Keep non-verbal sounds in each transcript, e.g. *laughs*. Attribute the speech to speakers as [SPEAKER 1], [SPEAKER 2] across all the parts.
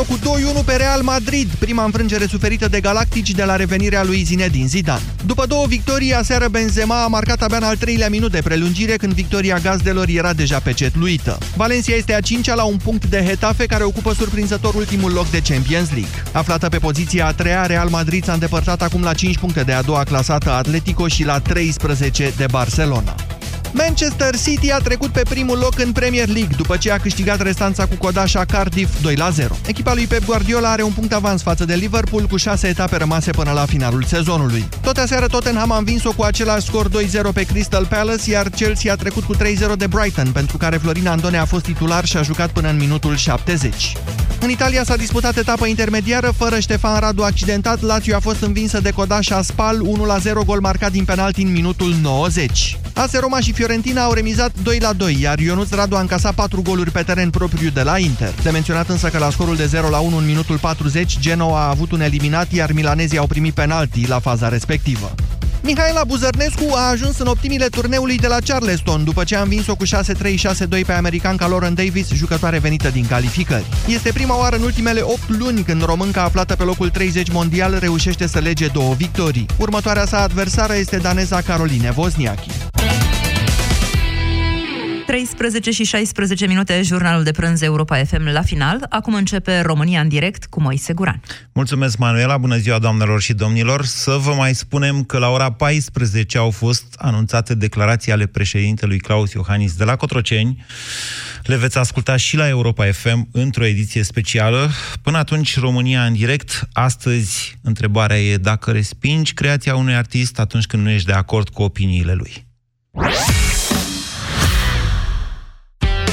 [SPEAKER 1] învins-o cu 2-1 pe Real Madrid, prima înfrângere suferită de Galactici de la revenirea lui Zinedine Zidane. După două victorii, aseară Benzema a marcat abia în al treilea minut de prelungire, când victoria gazdelor era deja pecetluită. Valencia este a cincea la un punct de Hetafe, care ocupă surprinzător ultimul loc de Champions League. Aflată pe poziția a treia, Real Madrid s-a îndepărtat acum la 5 puncte de a doua clasată Atletico și la 13 de Barcelona. Manchester City a trecut pe primul loc în Premier League după ce a câștigat restanța cu codașa Cardiff 2-0. Echipa lui Pep Guardiola are un punct avans față de Liverpool cu 6 etape rămase până la finalul sezonului. Tot aseară Tottenham a învins-o cu același scor 2-0 pe Crystal Palace, iar Chelsea a trecut cu 3-0 de Brighton, pentru care Florin Andone a fost titular și a jucat până în minutul 70. În Italia s-a disputat etapa intermediară fără Ștefan Radu accidentat. Lazio a fost învinsă de Codașa Spal 1-0 gol marcat din penalti în minutul 90. AS Roma și Fiorentina au remizat 2-2, iar Ionuț Radu a încasat 4 goluri pe teren propriu de la Inter. De menționat însă că la scorul de 0-1 în minutul 40, Genoa a avut un eliminat, iar milanezii au primit penalti la faza respectivă. Mihaela Buzărnescu a ajuns în optimile turneului de la Charleston după ce a învins-o cu 6-3-6-2 pe americanca Lauren Davis, jucătoare venită din calificări. Este prima oară în ultimele 8 luni când românca aflată pe locul 30 mondial reușește să lege două victorii. Următoarea sa adversară este daneza Caroline Wozniacki.
[SPEAKER 2] 13 și 16 minute, jurnalul de prânz Europa FM la final. Acum începe România în direct cu Moise Guran.
[SPEAKER 3] Mulțumesc, Manuela. Bună ziua, doamnelor și domnilor. Să vă mai spunem că la ora 14 au fost anunțate declarații ale președintelui Claus Iohannis de la Cotroceni. Le veți asculta și la Europa FM într-o ediție specială. Până atunci, România în direct. Astăzi, întrebarea e dacă respingi creația unui artist atunci când nu ești de acord cu opiniile lui.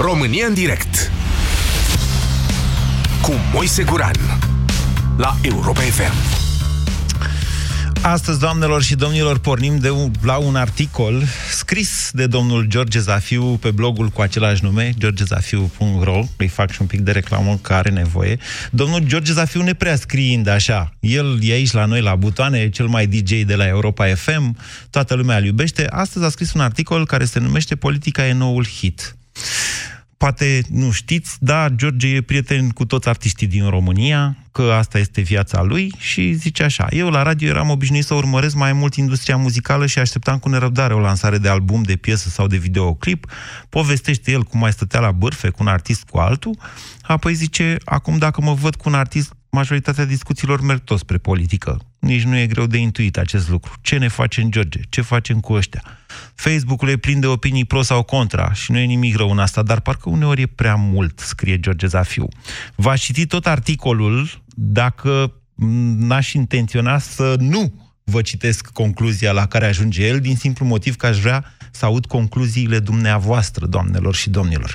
[SPEAKER 4] România în direct cu Moise Guran la Europa FM.
[SPEAKER 3] Astăzi, doamnelor și domnilor, pornim de un, la un articol scris de domnul George Zafiu pe blogul cu același nume, georgezafiu.ro, îi fac și un pic de reclamă că are nevoie. Domnul George Zafiu ne prea scriind așa, el e aici la noi la butoane, e cel mai DJ de la Europa FM, toată lumea îl iubește. Astăzi a scris un articol care se numește Politica e noul hit. Poate nu știți, dar George e prieten cu toți artiștii din România, că asta este viața lui și zice așa, eu la radio eram obișnuit să urmăresc mai mult industria muzicală și așteptam cu nerăbdare o lansare de album, de piesă sau de videoclip, povestește el cum mai stătea la bârfe cu un artist cu altul, apoi zice, acum dacă mă văd cu un artist majoritatea discuțiilor merg tot spre politică. Nici nu e greu de intuit acest lucru. Ce ne facem, George? Ce facem cu ăștia? Facebook-ul e plin de opinii pro sau contra și nu e nimic rău în asta, dar parcă uneori e prea mult, scrie George Zafiu. Va citi tot articolul dacă n-aș intenționa să nu vă citesc concluzia la care ajunge el, din simplu motiv că aș vrea să aud concluziile dumneavoastră, doamnelor și domnilor.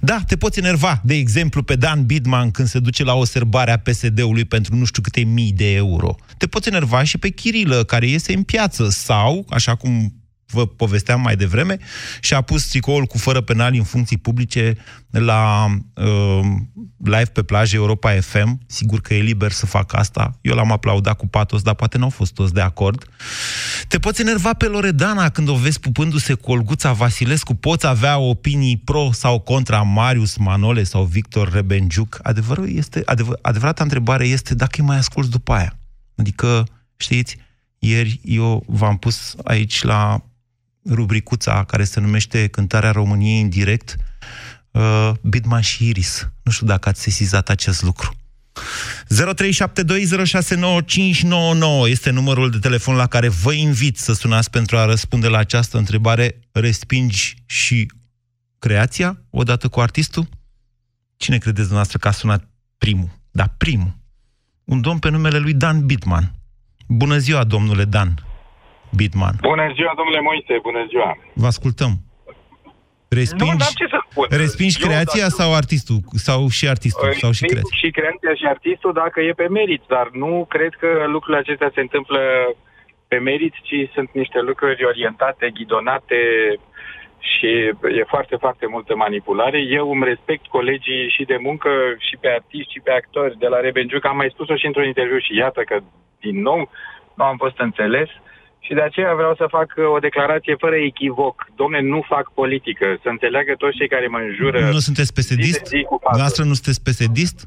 [SPEAKER 3] Da, te poți enerva, de exemplu, pe Dan Bidman când se duce la o serbare a PSD-ului pentru nu știu câte mii de euro. Te poți enerva și pe Chirilă, care iese în piață, sau, așa cum vă povesteam mai devreme, și a pus tricoul cu fără penali în funcții publice la uh, live pe plajă Europa FM. Sigur că e liber să facă asta. Eu l-am aplaudat cu patos, dar poate nu au fost toți de acord. Te poți enerva pe Loredana când o vezi pupându-se cu Olguța Vasilescu. Poți avea opinii pro sau contra Marius Manole sau Victor Rebenjuc. Adevărul este, adevăr, adevărata întrebare este dacă îi mai asculți după aia. Adică, știți, ieri eu v-am pus aici la rubricuța care se numește Cântarea României în direct, uh, Bidman și Iris. Nu știu dacă ați sesizat acest lucru. 0372069599 este numărul de telefon la care vă invit să sunați pentru a răspunde la această întrebare. Respingi și creația odată cu artistul? Cine credeți dumneavoastră că a sunat primul? Da, primul. Un domn pe numele lui Dan Bitman. Bună ziua, domnule Dan. Bitman.
[SPEAKER 5] Bună ziua, domnule Moise, bună ziua.
[SPEAKER 3] Vă ascultăm. Respingi,
[SPEAKER 5] Nu, n-am ce să spun.
[SPEAKER 3] respingi
[SPEAKER 5] Eu,
[SPEAKER 3] creația
[SPEAKER 5] dacă-
[SPEAKER 3] sau artistul? Sau și artistul? Sau și
[SPEAKER 5] Resping
[SPEAKER 3] creația?
[SPEAKER 5] și creația și artistul dacă e pe merit, dar nu cred că lucrurile acestea se întâmplă pe merit, ci sunt niște lucruri orientate, ghidonate și e foarte, foarte multă manipulare. Eu îmi respect colegii și de muncă și pe artiști și pe actori de la Rebenjuc. Am mai spus-o și într-un interviu și iată că, din nou, nu am fost înțeles. Și de aceea vreau să fac uh, o declarație fără echivoc. Domne, nu fac politică. Să înțeleagă toți cei care mă înjură.
[SPEAKER 3] Nu sunteți PSD-ist?
[SPEAKER 5] zi cu pasul.
[SPEAKER 3] Noastră nu sunteți PSD-ist?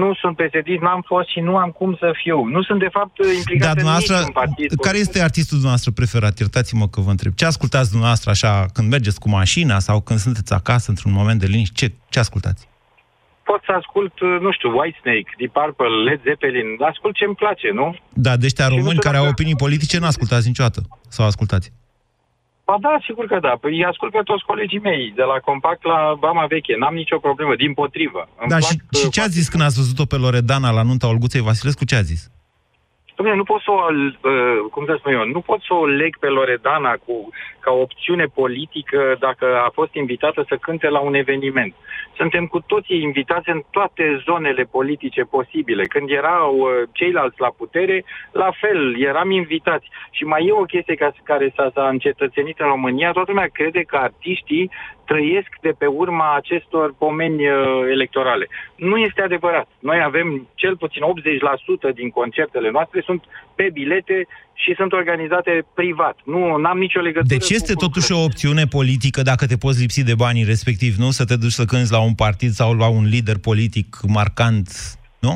[SPEAKER 5] Nu sunt psd n-am fost și nu am cum să fiu. Nu sunt, de fapt, implicat
[SPEAKER 3] Dar
[SPEAKER 5] în
[SPEAKER 3] dumneavoastră,
[SPEAKER 5] niciun partid.
[SPEAKER 3] care este artistul dumneavoastră preferat? Iertați-mă că vă întreb. Ce ascultați dumneavoastră așa când mergeți cu mașina sau când sunteți acasă într-un moment de liniște? Ce, ce ascultați?
[SPEAKER 5] Pot să ascult, uh, nu știu, Whitesnake, Deep Purple, Led Zeppelin. Ascult ce-mi place, nu?
[SPEAKER 3] Da, de ăștia
[SPEAKER 5] Și nu
[SPEAKER 3] români
[SPEAKER 5] știu
[SPEAKER 3] care au
[SPEAKER 5] dacă-
[SPEAKER 3] opinii politice, nu ascultați niciodată. Sau ascultați?
[SPEAKER 5] Ba da, sigur că da. Păi îi ascult pe toți colegii mei, de la Compact la Bama Veche. N-am nicio problemă, din potrivă. Îmi
[SPEAKER 3] Da,
[SPEAKER 5] plac,
[SPEAKER 3] și, și
[SPEAKER 5] uh,
[SPEAKER 3] ce ați zis când ați văzut-o pe Loredana la nunta Olguței Vasilescu? Ce ați zis?
[SPEAKER 5] Dom'le, nu pot să o, uh, cum să spun eu, nu pot să o leg pe Loredana cu, ca opțiune politică dacă a fost invitată să cânte la un eveniment. Suntem cu toții invitați în toate zonele politice posibile. Când erau uh, ceilalți la putere, la fel, eram invitați. Și mai e o chestie ca, care s-a, s-a încetățenit în România. Toată lumea crede că artiștii trăiesc de pe urma acestor pomeni uh, electorale. Nu este adevărat. Noi avem cel puțin 80% din concertele noastre sunt pe bilete și sunt organizate privat. Nu am nicio legătură
[SPEAKER 3] Deci este
[SPEAKER 5] cu
[SPEAKER 3] totuși o opțiune politică dacă te poți lipsi de banii respectiv, nu? Să te duci să cânți la un partid sau la un lider politic marcant, nu?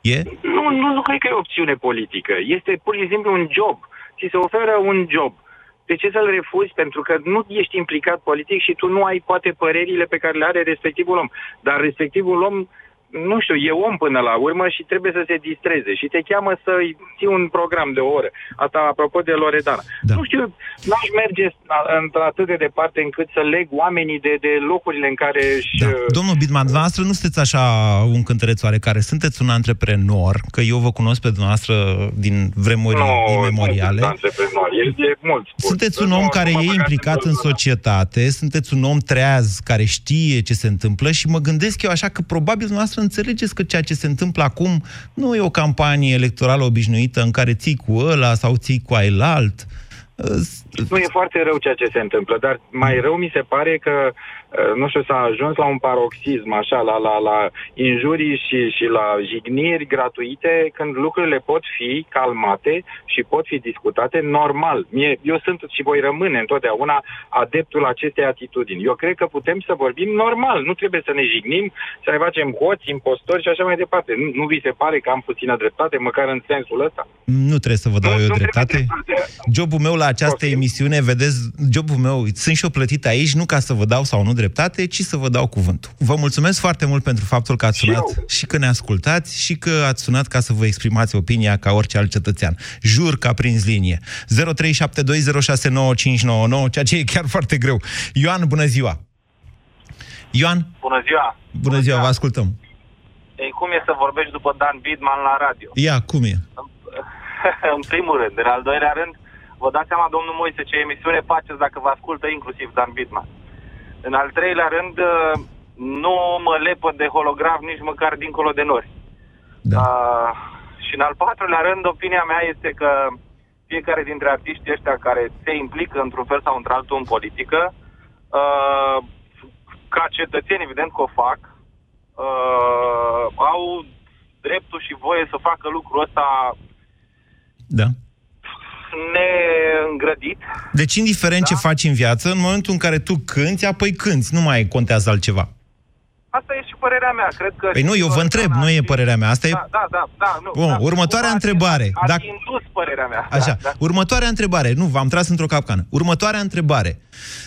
[SPEAKER 3] E?
[SPEAKER 5] Nu, nu, nu cred că e o opțiune politică. Este pur și simplu un job. Ți se oferă un job. De ce să-l refuzi? Pentru că nu ești implicat politic și tu nu ai poate părerile pe care le are respectivul om. Dar respectivul om, nu știu, e om până la urmă și trebuie să se distreze. Și te cheamă să-i ții un program de o oră. Asta apropo de Loredana.
[SPEAKER 3] Da.
[SPEAKER 5] Nu știu, n-aș merge atât de departe încât să leg oamenii de, de locurile în care își...
[SPEAKER 3] Da. Domnul Bidman, dumneavoastră nu sunteți așa un cântăreț oarecare, sunteți un antreprenor, că eu vă cunosc pe dumneavoastră din vremuri imemoriale.
[SPEAKER 5] Nu, sunt antreprenor, este mult spus.
[SPEAKER 3] Sunteți un
[SPEAKER 5] Nu,
[SPEAKER 3] om
[SPEAKER 5] nu
[SPEAKER 3] care
[SPEAKER 5] mă
[SPEAKER 3] e
[SPEAKER 5] băgați
[SPEAKER 3] implicat în
[SPEAKER 5] într-o zonă.
[SPEAKER 3] societate, sunteți un om treaz care știe ce se întâmplă și mă gândesc eu așa că probabil dumneavoastră înțelegeți că ceea ce se întâmplă acum nu e o campanie electorală obișnuită în care ții cu ăla sau ții cu ailalt.
[SPEAKER 5] Nu e foarte rău ceea ce se întâmplă, dar mai rău mi se pare că, uh, nu știu, s-a ajuns la un paroxism, așa, la, la, la injurii și, și la jigniri gratuite, când lucrurile pot fi calmate și pot fi discutate normal. Mie, eu sunt și voi rămâne întotdeauna adeptul acestei atitudini. Eu cred că putem să vorbim normal, nu trebuie să ne jignim, să ne facem hoți, impostori și așa mai departe. Nu, nu vi se pare că am puțină dreptate, măcar în sensul ăsta?
[SPEAKER 3] Nu trebuie să vă dau
[SPEAKER 5] Nu-
[SPEAKER 3] eu
[SPEAKER 5] nu trebuie
[SPEAKER 3] dreptate.
[SPEAKER 5] dreptate.
[SPEAKER 3] Jobul meu la această
[SPEAKER 5] Poftim.
[SPEAKER 3] emisiune, vedeți, jobul meu, sunt și eu plătit aici, nu ca să vă dau sau nu dreptate, ci să vă dau cuvântul. Vă mulțumesc foarte mult pentru faptul că ați
[SPEAKER 5] Și
[SPEAKER 3] sunat
[SPEAKER 5] eu.
[SPEAKER 3] și că ne ascultați și că ați sunat ca să vă exprimați opinia ca orice alt cetățean. Jur că a prins linie. 0372069599, ceea ce e chiar foarte greu. Ioan, bună ziua! Ioan,
[SPEAKER 6] Bună ziua!
[SPEAKER 3] bună ziua, vă ascultăm.
[SPEAKER 6] Ei, cum e să vorbești după Dan Bidman la radio?
[SPEAKER 3] Ia, cum e? *laughs*
[SPEAKER 6] în primul rând. În al doilea rând, vă dați seama, domnul Moise, ce emisiune faceți dacă vă ascultă inclusiv Dan Bidman. În al treilea rând, uh, nu mă lepă de holograf nici măcar dincolo de nori.
[SPEAKER 3] Da.
[SPEAKER 6] Uh, și în al patrulea rând, opinia mea este că fiecare dintre artiștii ăștia care se implică într-un fel sau într-altul în politică, uh, ca cetățeni, evident că o fac, uh, au dreptul și voie să facă lucrul ăsta
[SPEAKER 3] Da.
[SPEAKER 6] Neîngrădit.
[SPEAKER 3] Deci, indiferent
[SPEAKER 6] Da.
[SPEAKER 3] ce faci în viață, în momentul în care tu cânti, apoi cânti, nu mai contează altceva.
[SPEAKER 6] Asta e și părerea mea. Cred că
[SPEAKER 3] Păi nu, eu vă întreb, nu e părerea mea. Asta e...
[SPEAKER 6] Da, da, da, da nu.
[SPEAKER 3] Bun,
[SPEAKER 6] da.
[SPEAKER 3] următoarea
[SPEAKER 6] Ați-
[SPEAKER 3] întrebare.
[SPEAKER 6] Ați
[SPEAKER 3] Dacă-
[SPEAKER 6] indus părerea mea.
[SPEAKER 3] Așa,
[SPEAKER 6] Da, da.
[SPEAKER 3] următoarea întrebare. Nu, v-am tras într-o capcană. Următoarea întrebare.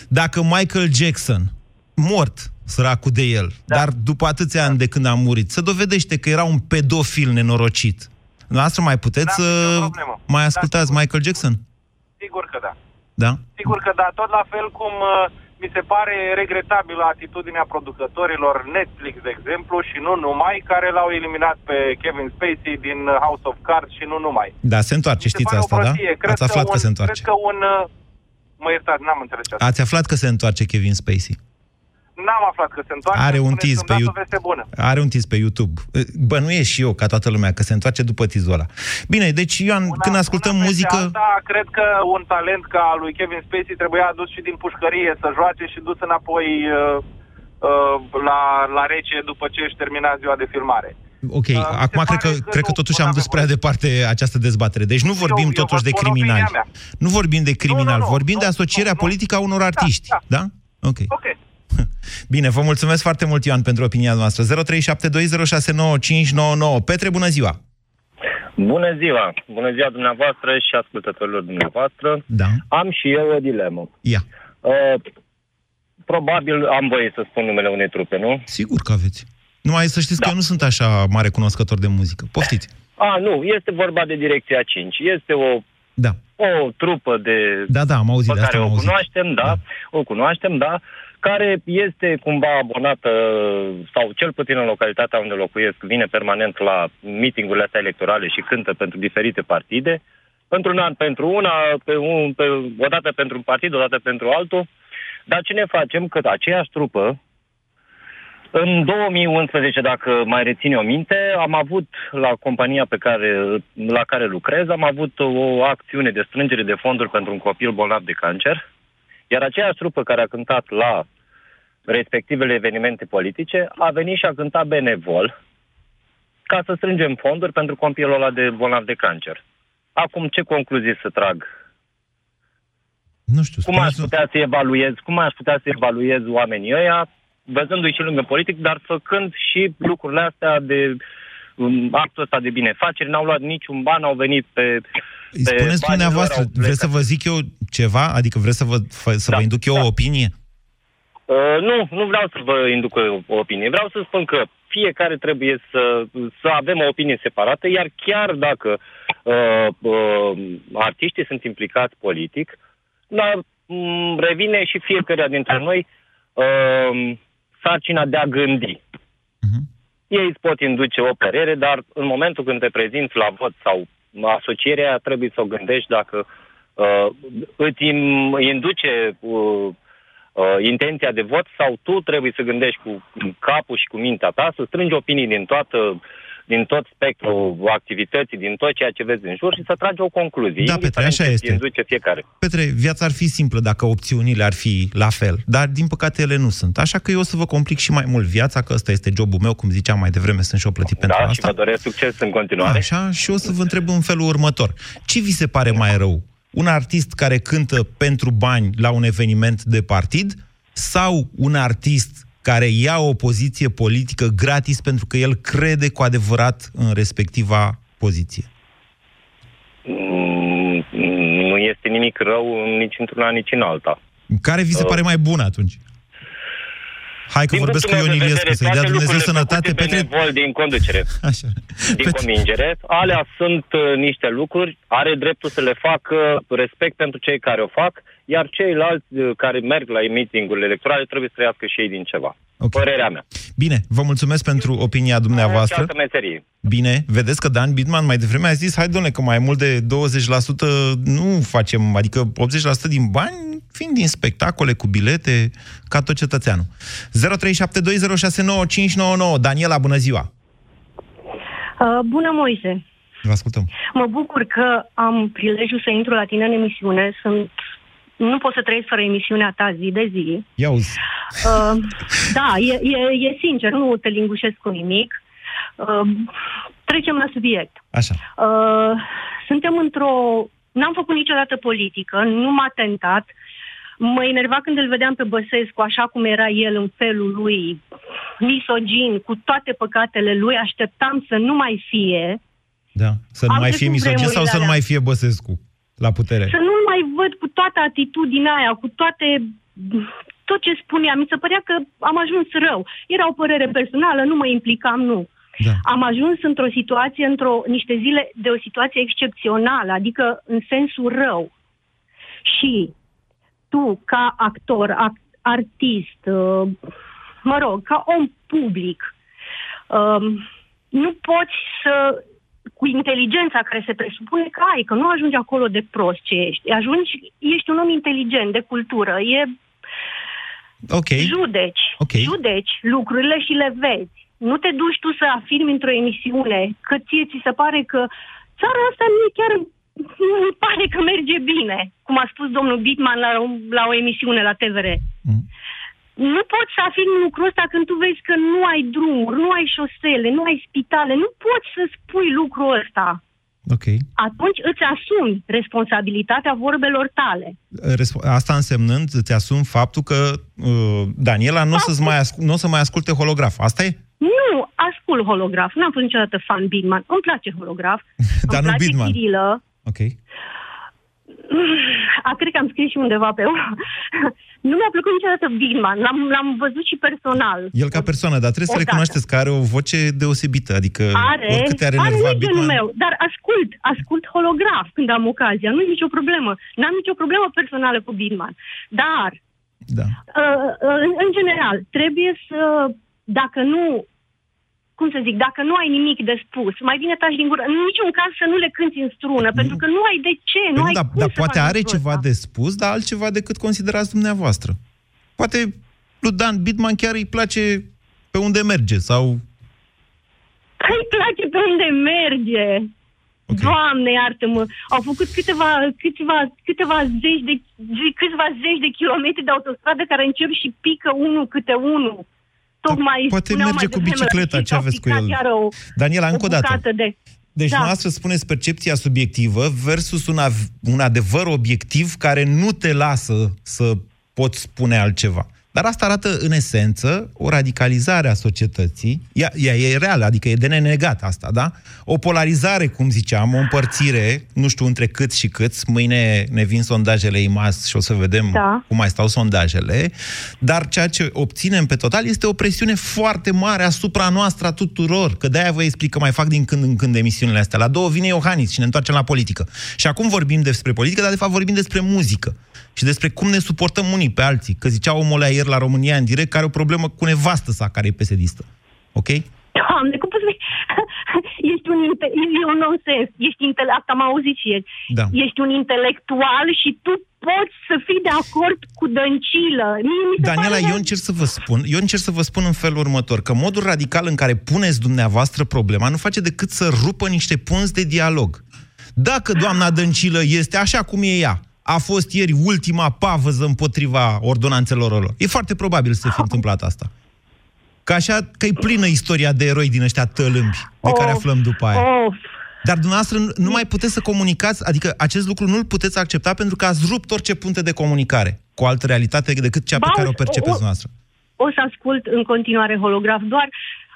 [SPEAKER 3] Dacă Michael Jackson, mort, săracul de el, da. dar după atâția ani de când a murit, se dovedește că era un pedofil nenorocit. Noastră mai puteți
[SPEAKER 6] Da,
[SPEAKER 3] să
[SPEAKER 6] nicio problemă.
[SPEAKER 3] mai
[SPEAKER 6] Da,
[SPEAKER 3] ascultați
[SPEAKER 6] sigur.
[SPEAKER 3] Michael Jackson?
[SPEAKER 6] Sigur că da.
[SPEAKER 3] Da?
[SPEAKER 6] Sigur că da, tot la fel cum uh, mi se pare regretabilă atitudinea producătorilor Netflix, de exemplu, și nu numai, care l-au eliminat pe Kevin Spacey din House of Cards și nu numai.
[SPEAKER 3] Da, se întoarce,
[SPEAKER 6] Mi se
[SPEAKER 3] știți
[SPEAKER 6] pare o
[SPEAKER 3] asta, da?
[SPEAKER 6] prostie. Cred
[SPEAKER 3] Ați aflat că,
[SPEAKER 6] un,
[SPEAKER 3] se întoarce.
[SPEAKER 6] Cred că un... uh, Mă iertați, n-am înțeles asta.
[SPEAKER 3] Ați aflat că se întoarce Kevin Spacey.
[SPEAKER 6] N-am aflat că se întoarce.
[SPEAKER 3] Are un
[SPEAKER 6] spuneți
[SPEAKER 3] tease
[SPEAKER 6] că
[SPEAKER 3] pe
[SPEAKER 6] îmi dați
[SPEAKER 3] YouTube.
[SPEAKER 6] o veste bună.
[SPEAKER 3] Are un tis pe YouTube. Bănuiesc și eu, ca toată lumea, că se întoarce după tizul ăla. Bine, deci, Ioan,
[SPEAKER 6] Una-
[SPEAKER 3] când ascultăm
[SPEAKER 6] una peste
[SPEAKER 3] muzică...
[SPEAKER 6] Alta, cred că un talent ca al lui Kevin Spacey trebuia adus și din pușcărie să joace și dus înapoi uh, uh, la, la rece după ce își termina ziua de filmare.
[SPEAKER 3] Ok,
[SPEAKER 6] Uh, mi se
[SPEAKER 3] acum cred că,
[SPEAKER 6] pare că
[SPEAKER 3] cred că
[SPEAKER 6] nu-
[SPEAKER 3] totuși
[SPEAKER 6] nu
[SPEAKER 3] am dus
[SPEAKER 6] avem
[SPEAKER 3] prea
[SPEAKER 6] voie.
[SPEAKER 3] departe această dezbatere. Deci nu vorbim
[SPEAKER 6] eu vă
[SPEAKER 3] totuși de
[SPEAKER 6] spun
[SPEAKER 3] criminali.
[SPEAKER 6] opinia mea.
[SPEAKER 3] Nu vorbim de criminali,
[SPEAKER 6] nu, nu,
[SPEAKER 3] vorbim de
[SPEAKER 6] nu,
[SPEAKER 3] asocierea
[SPEAKER 6] nu, nu.
[SPEAKER 3] politică a unor artiști.
[SPEAKER 6] da.
[SPEAKER 3] Da? Ok.
[SPEAKER 6] Ok. *laughs*
[SPEAKER 3] Bine, vă mulțumesc foarte mult, Ioan, pentru opinia noastră. 0372069599. Petre, bună ziua!
[SPEAKER 7] Bună ziua! Bună ziua dumneavoastră și ascultătorilor dumneavoastră.
[SPEAKER 3] Da.
[SPEAKER 7] Am și eu o dilemă.
[SPEAKER 3] Ia.
[SPEAKER 7] Uh, probabil am voie să spun numele unei trupe, nu?
[SPEAKER 3] Sigur că aveți. Numai să știți
[SPEAKER 7] Da.
[SPEAKER 3] că eu nu sunt așa mare cunoscător de muzică. Poftiți.
[SPEAKER 7] A, nu, este vorba de Direcția 5. Este o,
[SPEAKER 3] Da.
[SPEAKER 7] o trupă de
[SPEAKER 3] Da, da, am auzit
[SPEAKER 7] pe
[SPEAKER 3] de asta,
[SPEAKER 7] care
[SPEAKER 3] am
[SPEAKER 7] o
[SPEAKER 3] auzit.
[SPEAKER 7] cunoaștem, da,
[SPEAKER 3] Da.
[SPEAKER 7] o cunoaștem, da, care este cumva abonată, sau cel puțin în localitatea unde locuiesc, vine permanent la meetingurile astea electorale și cântă pentru diferite partide, pentru un an pentru una, pe un, pe, o dată pentru un partid, o dată pentru altul, dar ce ne facem? Că aceeași trupă, în 2011, dacă mai reține o minte, am avut la compania pe care, la care lucrez, am avut o acțiune de strângere de fonduri pentru un copil bolnav de cancer, iar aceeași trupă care a cântat la respectivele evenimente politice a venit și a cântat benevol ca să strângem fonduri pentru copilul ăla de bolnav de cancer. Acum, ce concluzii să trag?
[SPEAKER 3] Nu știu,
[SPEAKER 7] Cum aș
[SPEAKER 3] spuneți-
[SPEAKER 7] putea să evaluez, cum aș putea să evaluez oamenii ăia, văzându-i și lângă politic, dar făcând și lucrurile astea de um, actul ăsta de binefacere, n-au luat niciun ban, au venit pe,
[SPEAKER 3] Îi
[SPEAKER 7] pe
[SPEAKER 3] Spuneți
[SPEAKER 7] banii
[SPEAKER 3] dumneavoastră,
[SPEAKER 7] lor, au
[SPEAKER 3] vreți să
[SPEAKER 7] plecat.
[SPEAKER 3] vă zic eu ceva? Adică vreți să vă, fă- să
[SPEAKER 7] Da,
[SPEAKER 3] vă induc eu
[SPEAKER 7] da.
[SPEAKER 3] o opinie?
[SPEAKER 7] Uh, nu, nu vreau să vă induc o opinie. Vreau să spun că fiecare trebuie să, să avem o opinie separată, iar chiar dacă uh, uh, artiștii sunt implicați politic, dar um, revine și fiecare dintre noi uh, sarcina de a gândi.
[SPEAKER 3] Mhm.
[SPEAKER 7] Ei îți pot induce o părere, dar în momentul când te prezinți la vot sau asocierea aia, trebuie să o gândești dacă uh, îți im- induce uh, uh, intenția de vot sau tu trebuie să gândești cu capul și cu mintea ta, să strângi opinii din toată din tot spectrul activității, din tot ceea ce vezi în jur și să tragi o concluzie.
[SPEAKER 3] Da,
[SPEAKER 7] indiferent
[SPEAKER 3] Petre, așa
[SPEAKER 7] ce îți
[SPEAKER 3] este.
[SPEAKER 7] induce fiecare.
[SPEAKER 3] Petre, viața ar fi simplă dacă opțiunile ar fi la fel, dar din păcate ele nu sunt. Așa că eu o să vă complic și mai mult viața, că ăsta este jobul meu, cum ziceam mai devreme, sunt și eu plătit pentru
[SPEAKER 7] Da, și
[SPEAKER 3] asta.
[SPEAKER 7] vă doresc succes în continuare.
[SPEAKER 3] Așa, și o să vă întreb în felul următor. Ce vi se pare mai rău? Un artist care cântă pentru bani la un eveniment de partid sau un artist care ia o poziție politică gratis pentru că el crede cu adevărat în respectiva poziție?
[SPEAKER 7] Mm, Nu este nimic rău nici într-una, nici în alta.
[SPEAKER 3] Care vi se
[SPEAKER 7] Uh,
[SPEAKER 3] pare mai bun atunci? Hai că
[SPEAKER 7] Din
[SPEAKER 3] vorbesc cu
[SPEAKER 7] punctul
[SPEAKER 3] Ion
[SPEAKER 7] meu de
[SPEAKER 3] Iliescu,
[SPEAKER 7] vedere,
[SPEAKER 3] să-i dea
[SPEAKER 7] toate
[SPEAKER 3] Dumnezeu
[SPEAKER 7] lucrurile
[SPEAKER 3] sănătate.
[SPEAKER 7] făcute
[SPEAKER 3] Petre,
[SPEAKER 7] benevol din conducere,
[SPEAKER 3] Așa.
[SPEAKER 7] din
[SPEAKER 3] Petre,
[SPEAKER 7] convingere, alea sunt uh, niște lucruri, are dreptul să le facă, respect pentru cei care o fac, iar ceilalți uh, care merg la meeting-urile electorale trebuie să trăiască și ei din ceva.
[SPEAKER 3] Ok.
[SPEAKER 7] Părerea mea.
[SPEAKER 3] Bine, vă mulțumesc pentru opinia dumneavoastră.
[SPEAKER 7] Și altă meserie.
[SPEAKER 3] Bine, vedeți că Dan Bidman mai devreme a zis, hai domnule, că mai mult de 20% nu facem, adică 80% din bani fiind din spectacole cu bilete, ca tot cetățeanul. 0372069599. Daniela, bună ziua!
[SPEAKER 8] Uh, bună, Moise!
[SPEAKER 3] Vă ascultăm.
[SPEAKER 8] Mă bucur că am prilejul să intru la tine în emisiune. Sunt... Nu pot să trăiesc fără emisiunea ta zi de zi.
[SPEAKER 3] Ia uzi.
[SPEAKER 8] Uh, da, e, e, e sincer, nu te lingușesc cu nimic. Uh, trecem la subiect.
[SPEAKER 3] Așa.
[SPEAKER 8] Uh, suntem într-o... N-am făcut niciodată politică, nu m-a tentat. Mă enerva când îl vedeam pe Băsescu așa cum era el în felul lui, misogin, cu toate păcatele lui, așteptam să nu mai fie.
[SPEAKER 3] Da. Să nu
[SPEAKER 8] Am
[SPEAKER 3] mai
[SPEAKER 8] trecut
[SPEAKER 3] fie misogin
[SPEAKER 8] vremurile
[SPEAKER 3] sau să nu
[SPEAKER 8] alea.
[SPEAKER 3] mai fie Băsescu la putere?
[SPEAKER 8] Să nu-l mai văd cu toată atitudinea aia, cu toate tot ce spunea. Mi se părea că am ajuns rău. Era o părere personală, nu mă implicam, nu.
[SPEAKER 3] Da.
[SPEAKER 8] Am ajuns într-o situație, într-o niște zile de o situație excepțională, adică în sensul rău. Și tu, ca actor, act, artist, uh, mă rog, ca om public, um, nu poți să cu inteligența care se presupune că ai, că nu ajungi acolo de prost ce ești. Ajungi, ești un om inteligent, de cultură, e...
[SPEAKER 3] Ok.
[SPEAKER 8] Judeci,
[SPEAKER 3] okay.
[SPEAKER 8] judeci lucrurile și le vezi. Nu te duci tu să afirmi într-o emisiune că ție ți se pare că țara asta nu e chiar nu pare că merge bine, cum a spus domnul Bitman la, la o emisiune la TVR. Mm. Nu poți să afirmi lucrul ăsta când tu vezi că nu ai drumuri, nu ai șosele, nu ai spitale. Nu poți să spui lucrul ăsta.
[SPEAKER 3] Ok.
[SPEAKER 8] Atunci îți asumi responsabilitatea vorbelor tale.
[SPEAKER 3] Asta însemnând, îți asumi faptul că uh, Daniela nu o, să mai ascul- nu o să mai asculte holograf. Asta e?
[SPEAKER 8] Nu, ascult holograf. N-am fost niciodată fan Bidman. Îmi place holograf. *laughs*
[SPEAKER 3] Dar
[SPEAKER 8] Îmi
[SPEAKER 3] nu
[SPEAKER 8] place
[SPEAKER 3] Bidman.
[SPEAKER 8] Chirilă.
[SPEAKER 3] Ok. *sighs*
[SPEAKER 8] A, cred că am scris și undeva pe *laughs* Nu mi-a plăcut niciodată Bigman. L-am, l-am văzut și personal.
[SPEAKER 3] El ca persoană, dar trebuie să
[SPEAKER 8] Odată.
[SPEAKER 3] recunoașteți că are o voce deosebită, adică
[SPEAKER 8] Are,
[SPEAKER 3] oricât te-ar
[SPEAKER 8] are
[SPEAKER 3] enerva
[SPEAKER 8] nu genul
[SPEAKER 3] Bitman...
[SPEAKER 8] meu, dar ascult, ascult holograf când am ocazia. Nu e nicio problemă. N-am nicio problemă personală cu Bigman. Dar,
[SPEAKER 3] Da.
[SPEAKER 8] uh, uh, în, în general, trebuie să, dacă nu cum să zic, dacă nu ai nimic de spus, mai bine taci din gură. În niciun caz să nu le cânti în strună, mm. pentru că nu ai de ce, nu
[SPEAKER 3] Păi
[SPEAKER 8] ai
[SPEAKER 3] da,
[SPEAKER 8] cum
[SPEAKER 3] dar
[SPEAKER 8] să
[SPEAKER 3] poate
[SPEAKER 8] faci
[SPEAKER 3] are
[SPEAKER 8] lucrul
[SPEAKER 3] ceva
[SPEAKER 8] ăsta.
[SPEAKER 3] de spus, dar altceva decât considerați dumneavoastră. Poate lui Dan Bitman chiar îi place pe unde merge sau...
[SPEAKER 8] Păi îi place pe unde merge. Okay. Doamne, iartă-mă, au făcut câteva, câteva, câteva zeci de, câteva zeci de kilometri de autostradă care încep și pică unul câte unul. Tocmai
[SPEAKER 3] Poate
[SPEAKER 8] spuneau
[SPEAKER 3] merge
[SPEAKER 8] mai
[SPEAKER 3] cu
[SPEAKER 8] devreme la
[SPEAKER 3] bicicleta,
[SPEAKER 8] știri
[SPEAKER 3] ce
[SPEAKER 8] că au
[SPEAKER 3] aveți cu
[SPEAKER 8] picat
[SPEAKER 3] el?
[SPEAKER 8] iară O,
[SPEAKER 3] Daniela, încă o dată.
[SPEAKER 8] bucată De...
[SPEAKER 3] Deci
[SPEAKER 8] Da.
[SPEAKER 3] dumneavoastră spuneți percepția subiectivă versus un, av- un adevăr obiectiv care nu te lasă să poți spune altceva. Dar asta arată, în esență, o radicalizare a societății. Ea, ea e reală, adică e de nenegat asta, da? O polarizare, cum ziceam, o împărțire, nu știu între câți și câți. Mâine ne vin sondajele IMAS și o să vedem
[SPEAKER 8] Da.
[SPEAKER 3] cum mai stau sondajele. Dar ceea ce obținem pe total este o presiune foarte mare asupra noastră a tuturor. Că de-aia vă explic că mai fac din când în când emisiunile astea. La două vine Iohannis și ne întoarcem la politică. Și acum vorbim despre politică, dar de fapt vorbim despre muzică. Și despre cum ne suportăm unii pe alții. Că zicea omul ăla ieri la România în direct că are o problemă cu nevastă sa care e pesedistă. Ok?
[SPEAKER 8] Doamne, cum poți să *laughs* Ești un, inte- e un nonsens. Ești intele- Asta am auzit și ieri.
[SPEAKER 3] Da.
[SPEAKER 8] Ești un intelectual și tu poți să fii de acord cu Dăncilă. Mie mi se
[SPEAKER 3] Daniela,
[SPEAKER 8] pare
[SPEAKER 3] eu încerc să vă spun, eu încerc să vă spun în felul următor, că modul radical în care puneți dumneavoastră problema nu face decât să rupă niște punți de dialog. Dacă doamna Dăncilă este așa cum e ea, a fost ieri ultima pavăză împotriva ordonanțelor lor. E foarte probabil să fie întâmplat asta. Că așa, că e plină istoria de eroi din ăștia tălâmbi, de care
[SPEAKER 8] Of,
[SPEAKER 3] aflăm după aia.
[SPEAKER 8] Of.
[SPEAKER 3] Dar dumneavoastră nu- nu mai puteți să comunicați, adică acest lucru nu-l puteți accepta pentru că ați rupt orice punte de comunicare cu o altă realitate decât cea pe
[SPEAKER 8] Ba,
[SPEAKER 3] care o
[SPEAKER 8] o-
[SPEAKER 3] percepeți
[SPEAKER 8] o-
[SPEAKER 3] dumneavoastră.
[SPEAKER 8] O să ascult în continuare holograf, doar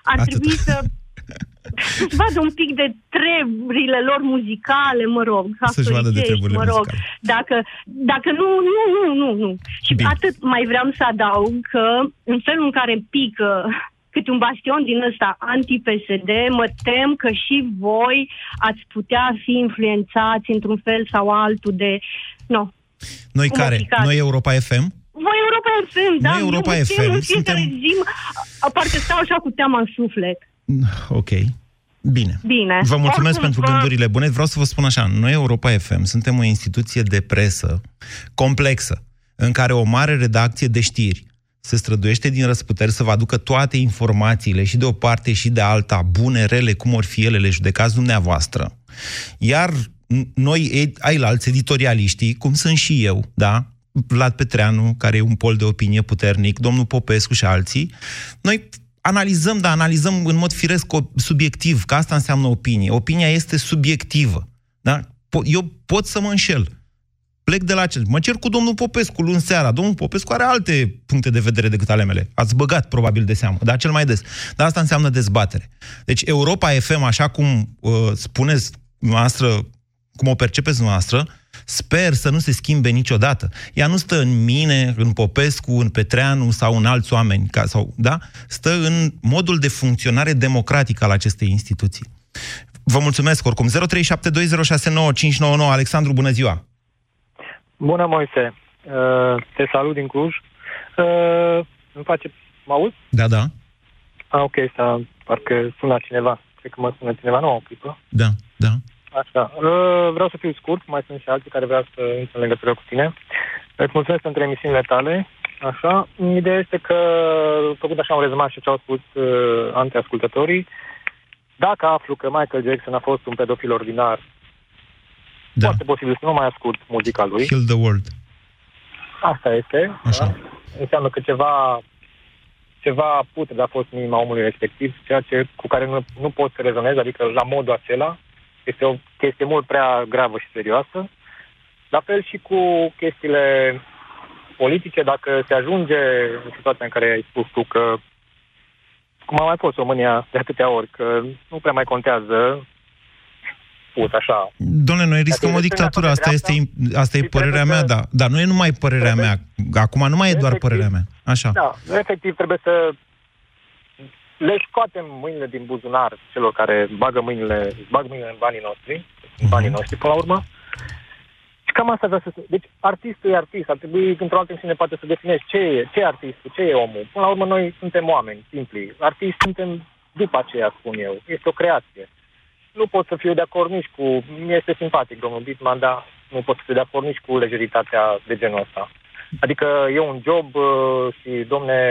[SPEAKER 8] ar
[SPEAKER 3] Atât.
[SPEAKER 8] trebui să *laughs* să-și vadă un pic de treburile lor muzicale, mă rog.
[SPEAKER 3] Să-și vadă de
[SPEAKER 8] actoricești,
[SPEAKER 3] treburile
[SPEAKER 8] mă rog.
[SPEAKER 3] muzicale.
[SPEAKER 8] Dacă, dacă nu, nu, nu, nu, nu. Și
[SPEAKER 3] Bine.
[SPEAKER 8] atât mai vreau să adaug că în felul în care pică câte un bastion din ăsta anti-PSD, mă tem că și voi ați putea fi influențați într-un fel sau altul de... No,
[SPEAKER 3] Noi
[SPEAKER 8] Cum
[SPEAKER 3] care?
[SPEAKER 8] aplicați?
[SPEAKER 3] Noi Europa FM?
[SPEAKER 8] voi Europa FM, da?
[SPEAKER 3] Noi Europa
[SPEAKER 8] eu mă tem
[SPEAKER 3] FM
[SPEAKER 8] în fiecare
[SPEAKER 3] suntem-
[SPEAKER 8] zi, mă- parcă stau așa cu teama în suflet.
[SPEAKER 3] Ok. Bine.
[SPEAKER 8] Bine.
[SPEAKER 3] Vă mulțumesc
[SPEAKER 8] Oricum,
[SPEAKER 3] pentru
[SPEAKER 8] vă-
[SPEAKER 3] gândurile bune. Vreau să vă spun așa, noi Europa FM suntem o instituție de presă complexă, în care o mare redacție de știri se străduiește din răsputeri să vă aducă toate informațiile și de o parte și de alta, bune, rele, cum or fi ele, le judecați dumneavoastră. Iar n- noi, ed- ailalți, editorialiștii, cum sunt și eu, da? Vlad Petreanu, care e un pol de opinie puternic, domnul Popescu și alții, noi analizăm, dar analizăm în mod firesc, o- subiectiv, că asta înseamnă opinie. Opinia este subiectivă. Da? Po- Eu pot să mă înșel. Plec de la acel. Mă cer cu domnul Popescu luni seara. Domnul Popescu are alte puncte de vedere decât ale mele. Ați băgat probabil de seamă, dar cel mai des. Dar asta înseamnă dezbatere. Deci Europa FM, așa cum uh, spuneți noastră, cum o percepeți noastră, sper să nu se schimbe niciodată. Ea nu stă în mine, în Popescu, în Petreanu sau în alți oameni, ca, sau, da? stă în modul de funcționare democratică al acestei instituții. Vă mulțumesc oricum. 0372069599 Alexandru, bună ziua!
[SPEAKER 9] Bună, Moise! Uh, Te salut din Cluj. Uh, îmi face... Mă auzi?
[SPEAKER 3] Da, da.
[SPEAKER 9] Ah, ok, asta parcă sună cineva. Cred că mă sună cineva, nu o clipă.
[SPEAKER 3] Da, da.
[SPEAKER 9] Așa. Uh, vreau să fiu scurt, mai sunt și alții care vreau să intre în legătură cu tine. Îți mulțumesc pentru emisiunile tale. Așa. Ideea este că, făcut așa un rezumat și ce au spus uh, anteascultătorii, dacă aflu că Michael Jackson a fost un pedofil ordinar,
[SPEAKER 3] Da.
[SPEAKER 9] foarte posibil să nu mai ascult muzica lui.
[SPEAKER 3] Kill the world.
[SPEAKER 9] Asta este.
[SPEAKER 3] Așa.
[SPEAKER 9] Da? Înseamnă că ceva ceva putred a fost în inima omului respectiv, ceea ce, cu care nu, nu pot să rezonez, adică la modul acela. Este o chestie mult prea gravă și serioasă. La fel și cu chestiile politice, dacă se ajunge în situația în care ai spus tu că, cum a mai fost România de atâtea ori, că nu prea mai contează, pus așa,
[SPEAKER 3] Domnule, noi riscăm o
[SPEAKER 9] este
[SPEAKER 3] dictatură,
[SPEAKER 9] dreapta,
[SPEAKER 3] asta este, asta e
[SPEAKER 9] și
[SPEAKER 3] părerea
[SPEAKER 9] trebuie
[SPEAKER 3] mea,
[SPEAKER 9] să-
[SPEAKER 3] da. Dar nu e numai părerea mea. Acum nu mai e doar
[SPEAKER 9] Efectiv.
[SPEAKER 3] părerea mea. Așa.
[SPEAKER 9] Da, efectiv trebuie să le scoatem mâinile din buzunar celor care bagă mâinile, bagă mâinile în banii noștri, în banii noștri până la urmă. Și cam asta vreau să spun. Deci artistul e artist, ar trebui într-o altă emisiune poate să definești ce e, ce e artistul, ce e omul. Până la urmă noi suntem oameni, simpli. Artiști suntem după aceea, spun eu. Este o creație. Nu pot să fiu de acord nici cu... Mi este simpatic domnul Bitman, dar nu pot să fiu de acord nici cu lejeritatea de genul ăsta. Adică e un job uh, și, domne,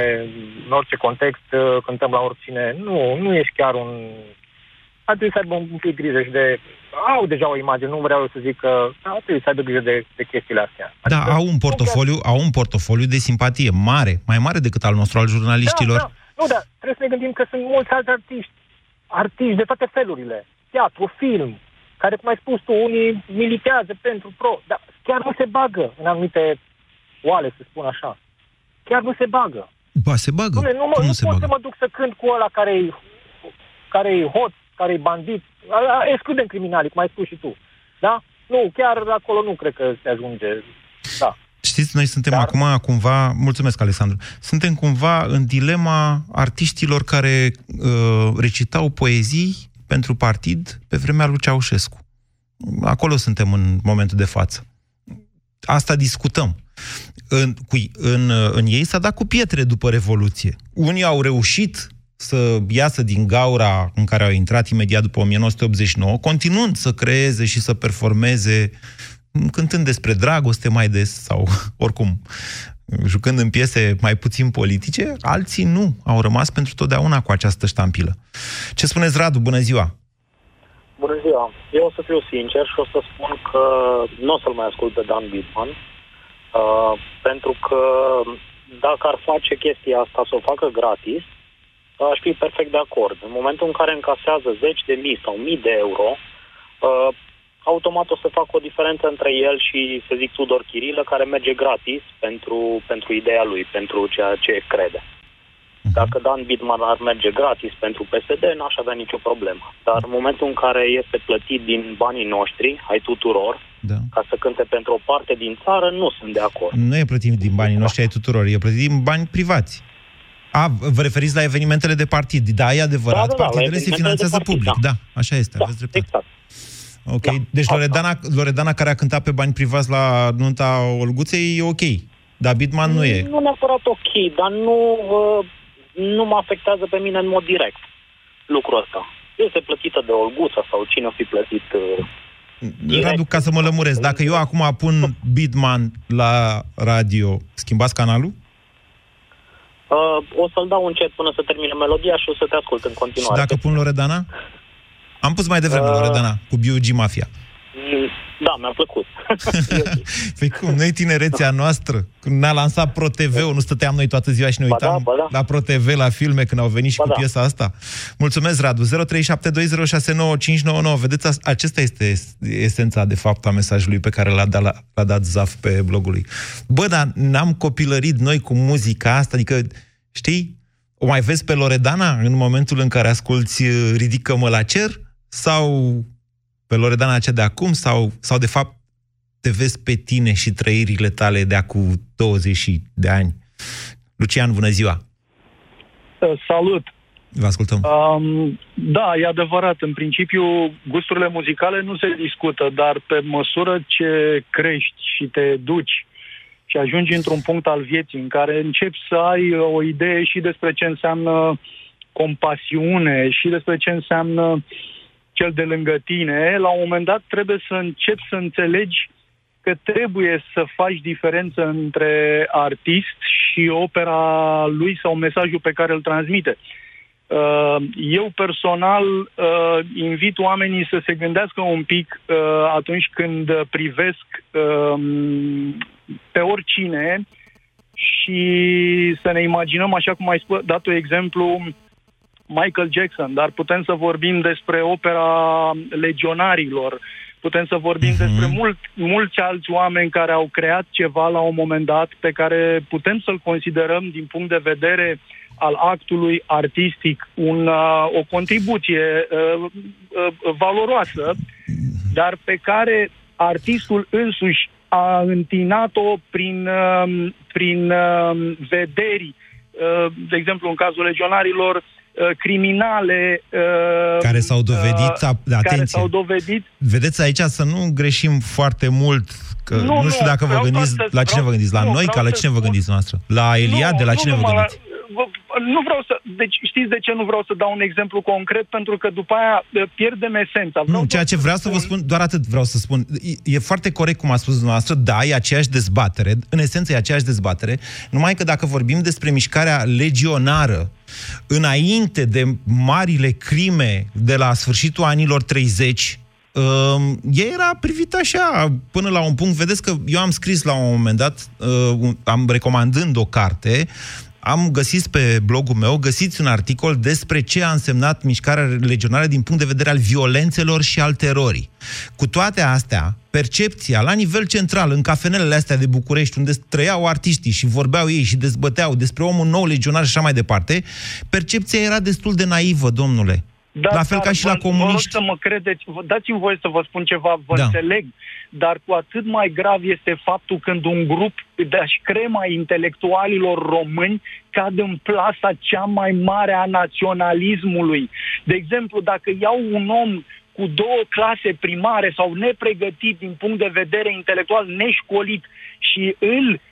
[SPEAKER 9] în orice context uh, cântăm la oricine. Nu, nu ești chiar un... Ar trebui să aibă un pic grijă și de... Au deja o imagine, nu vreau să zic că... Dar ar trebui să aibă grijă de, de chestiile astea.
[SPEAKER 3] Da, au un portofoliu, au un portofoliu de simpatie mare, mai mare decât al nostru, al jurnaliștilor.
[SPEAKER 9] Da, da. Nu, dar trebuie să ne gândim că sunt mulți alți artiști. Artiști de toate felurile. Teatru, film, care, cum ai spus tu, unii militează pentru pro, dar chiar nu se bagă în anumite oale, să spun așa. Chiar nu se bagă.
[SPEAKER 3] Ba, se bagă.
[SPEAKER 9] Dom'le, nu, mă,
[SPEAKER 3] Cum
[SPEAKER 9] nu,
[SPEAKER 3] nu se
[SPEAKER 9] pot
[SPEAKER 3] bagă?
[SPEAKER 9] să mă duc să cânt cu ăla care e care e hot, care e bandit. A- a- Excludem criminalii, cum ai spus și tu. Da? Nu, chiar acolo nu cred că se ajunge. Da.
[SPEAKER 3] Știți, noi suntem
[SPEAKER 9] Dar-
[SPEAKER 3] acum cumva, mulțumesc Alexandru, suntem cumva în dilema artiștilor care uh, recitau poezii pentru partid pe vremea lui Ceaușescu. Acolo suntem în momentul de față. Asta discutăm. În, cu, în, în ei s-a dat cu pietre după Revoluție. Unii au reușit să iasă din gaura în care au intrat imediat după 1989, continuând să creeze și să performeze, cântând despre dragoste mai des sau *laughs* oricum jucând în piese mai puțin politice, alții nu au rămas pentru totdeauna cu această ștampilă. Ce spuneți, Radu? Bună ziua!
[SPEAKER 10] Bună ziua! Eu o să fiu sincer și o să spun că nu o să-l mai ascult pe Dan Bitman, uh, pentru că dacă ar face chestia asta să o facă gratis, aș fi perfect de acord. În momentul în care încasează zeci de mii sau mii de euro, uh, automat o să facă o diferență între el și, să zic, Tudor Chirilă, care merge gratis pentru, pentru ideea lui, pentru ceea ce crede. Dacă Dan Bitman ar merge gratis pentru PSD, n-aș avea nicio problemă. Dar în momentul în care este plătit din banii noștri, ai tuturor,
[SPEAKER 3] da.
[SPEAKER 10] ca să cânte pentru o parte din țară, nu sunt de acord.
[SPEAKER 3] Nu e plătit din banii noștri ai tuturor, e plătit din bani privați. A, vă referiți la evenimentele de partid. Da, e adevărat,
[SPEAKER 10] Da, da, da, la
[SPEAKER 3] partidele se
[SPEAKER 10] evenimentele
[SPEAKER 3] finanțează
[SPEAKER 10] de partid,
[SPEAKER 3] public. Da.
[SPEAKER 10] da.
[SPEAKER 3] așa este,
[SPEAKER 10] Da,
[SPEAKER 3] aveți dreptate.
[SPEAKER 10] exact.
[SPEAKER 3] Ok, deci Loredana, Loredana care a cântat pe bani privați la nunta Olguței e ok, dar Bitman nu e.
[SPEAKER 10] Nu neapărat ok, dar nu, uh, nu mă afectează pe mine în mod direct lucrul ăsta. Este plătită de Olguța sau cine o fi plătit uh,
[SPEAKER 3] Radu, ca să mă lămuresc, dacă eu acum pun Bitman la radio, schimbați canalul?
[SPEAKER 10] Uh, o să-l dau încet până să termine melodia și o să te ascult în
[SPEAKER 3] Și
[SPEAKER 10] continuare.
[SPEAKER 3] dacă pun Loredana? Am pus mai devreme
[SPEAKER 10] Uh.
[SPEAKER 3] Loredana, cu B.U.G. Mafia.
[SPEAKER 10] Mm, Da, mi-a plăcut. *laughs*
[SPEAKER 3] Păi cum, noi tinerețea noastră, când ne-a lansat ProTV, nu stăteam noi toată ziua și ne
[SPEAKER 10] Ba
[SPEAKER 3] uitam
[SPEAKER 10] da, ba da.
[SPEAKER 3] la ProTV, la filme, când au venit și
[SPEAKER 10] Ba
[SPEAKER 3] cu
[SPEAKER 10] da.
[SPEAKER 3] piesa asta. Mulțumesc, Radu. 0372069599. Vedeți, as- acesta este es- esența, de fapt, a mesajului pe care l-a dat, la- l-a dat Zaf pe blogul lui. Bă, dar n-am copilărit noi cu muzica asta, adică, știi, o mai vezi pe Loredana în momentul în care asculti uh, Ridică-mă la cer? Sau pe Loredana cea de acum? Sau, sau de fapt, te vezi pe tine și trăirile tale de acum 20 de ani. Lucian, bună ziua!
[SPEAKER 11] Salut!
[SPEAKER 3] Vă ascultăm.
[SPEAKER 11] Um, da, e adevărat. În principiu, gusturile muzicale nu se discută, dar pe măsură ce crești și te duci și ajungi într-un punct al vieții în care începi să ai o idee și despre ce înseamnă compasiune și despre ce înseamnă cel de lângă tine, la un moment dat trebuie să începi să înțelegi că trebuie să faci diferență între artist și opera lui sau mesajul pe care îl transmite. Uh, eu personal uh, invit oamenii să se gândească un pic uh, atunci când privesc um, pe oricine și să ne imaginăm, așa cum ai spus, dat exemplu, Michael Jackson, dar putem să vorbim despre opera legionarilor, putem să vorbim uh-huh. despre mult, mulți alți oameni care au creat ceva la un moment dat pe care putem să-l considerăm din punct de vedere al actului artistic un, uh, o contribuție uh, uh, valoroasă, dar pe care artistul însuși a întinat-o prin, uh, prin uh, vederi, uh, de exemplu în cazul legionarilor, Uh, criminale
[SPEAKER 3] uh, care s-au dovedit, uh, atenție,
[SPEAKER 11] care s-au dovedit.
[SPEAKER 3] Vedeți aici să nu greșim foarte mult Că nu, nu știu dacă vă gândiți, să, la cine vă gândiți, la nu, noi, ca la cine vă gândiți noastră? La Elia, nu, de la nu, cine vă gândiți?
[SPEAKER 11] nu vreau să... Deci știți de ce nu vreau să dau un exemplu concret? Pentru că după aia pierdem esența.
[SPEAKER 3] Vreau nu, ceea ce vreau să vă spun, doar atât vreau să spun. E, e foarte corect cum a spus dumneavoastră, da, e aceeași dezbatere, în esență e aceeași dezbatere, numai că dacă vorbim despre mișcarea legionară, înainte de marile crime de la sfârșitul anilor 30, Uh, ea era privită așa, până la un punct. Vedeți că eu am scris la un moment dat, uh, am recomandând o carte, am găsit pe blogul meu, găsiți un articol despre ce a însemnat mișcarea legionară din punct de vedere al violențelor și al terorii. Cu toate astea, percepția la nivel central, în cafenelele astea de București, unde trăiau artiștii și vorbeau ei și dezbăteau despre omul nou legionar și așa mai departe, percepția era destul de naivă, domnule. Da, la fel ca și la comuniști.
[SPEAKER 11] Vă rog să mă credeți, dați-mi voie să vă spun ceva, vă da. înțeleg, dar cu atât mai grav este faptul când un grup de crema intelectualilor români cad în plasa cea mai mare a naționalismului. De exemplu, dacă iau un om cu două clase primare sau nepregătit din punct de vedere intelectual, neșcolit și îl uh, uh,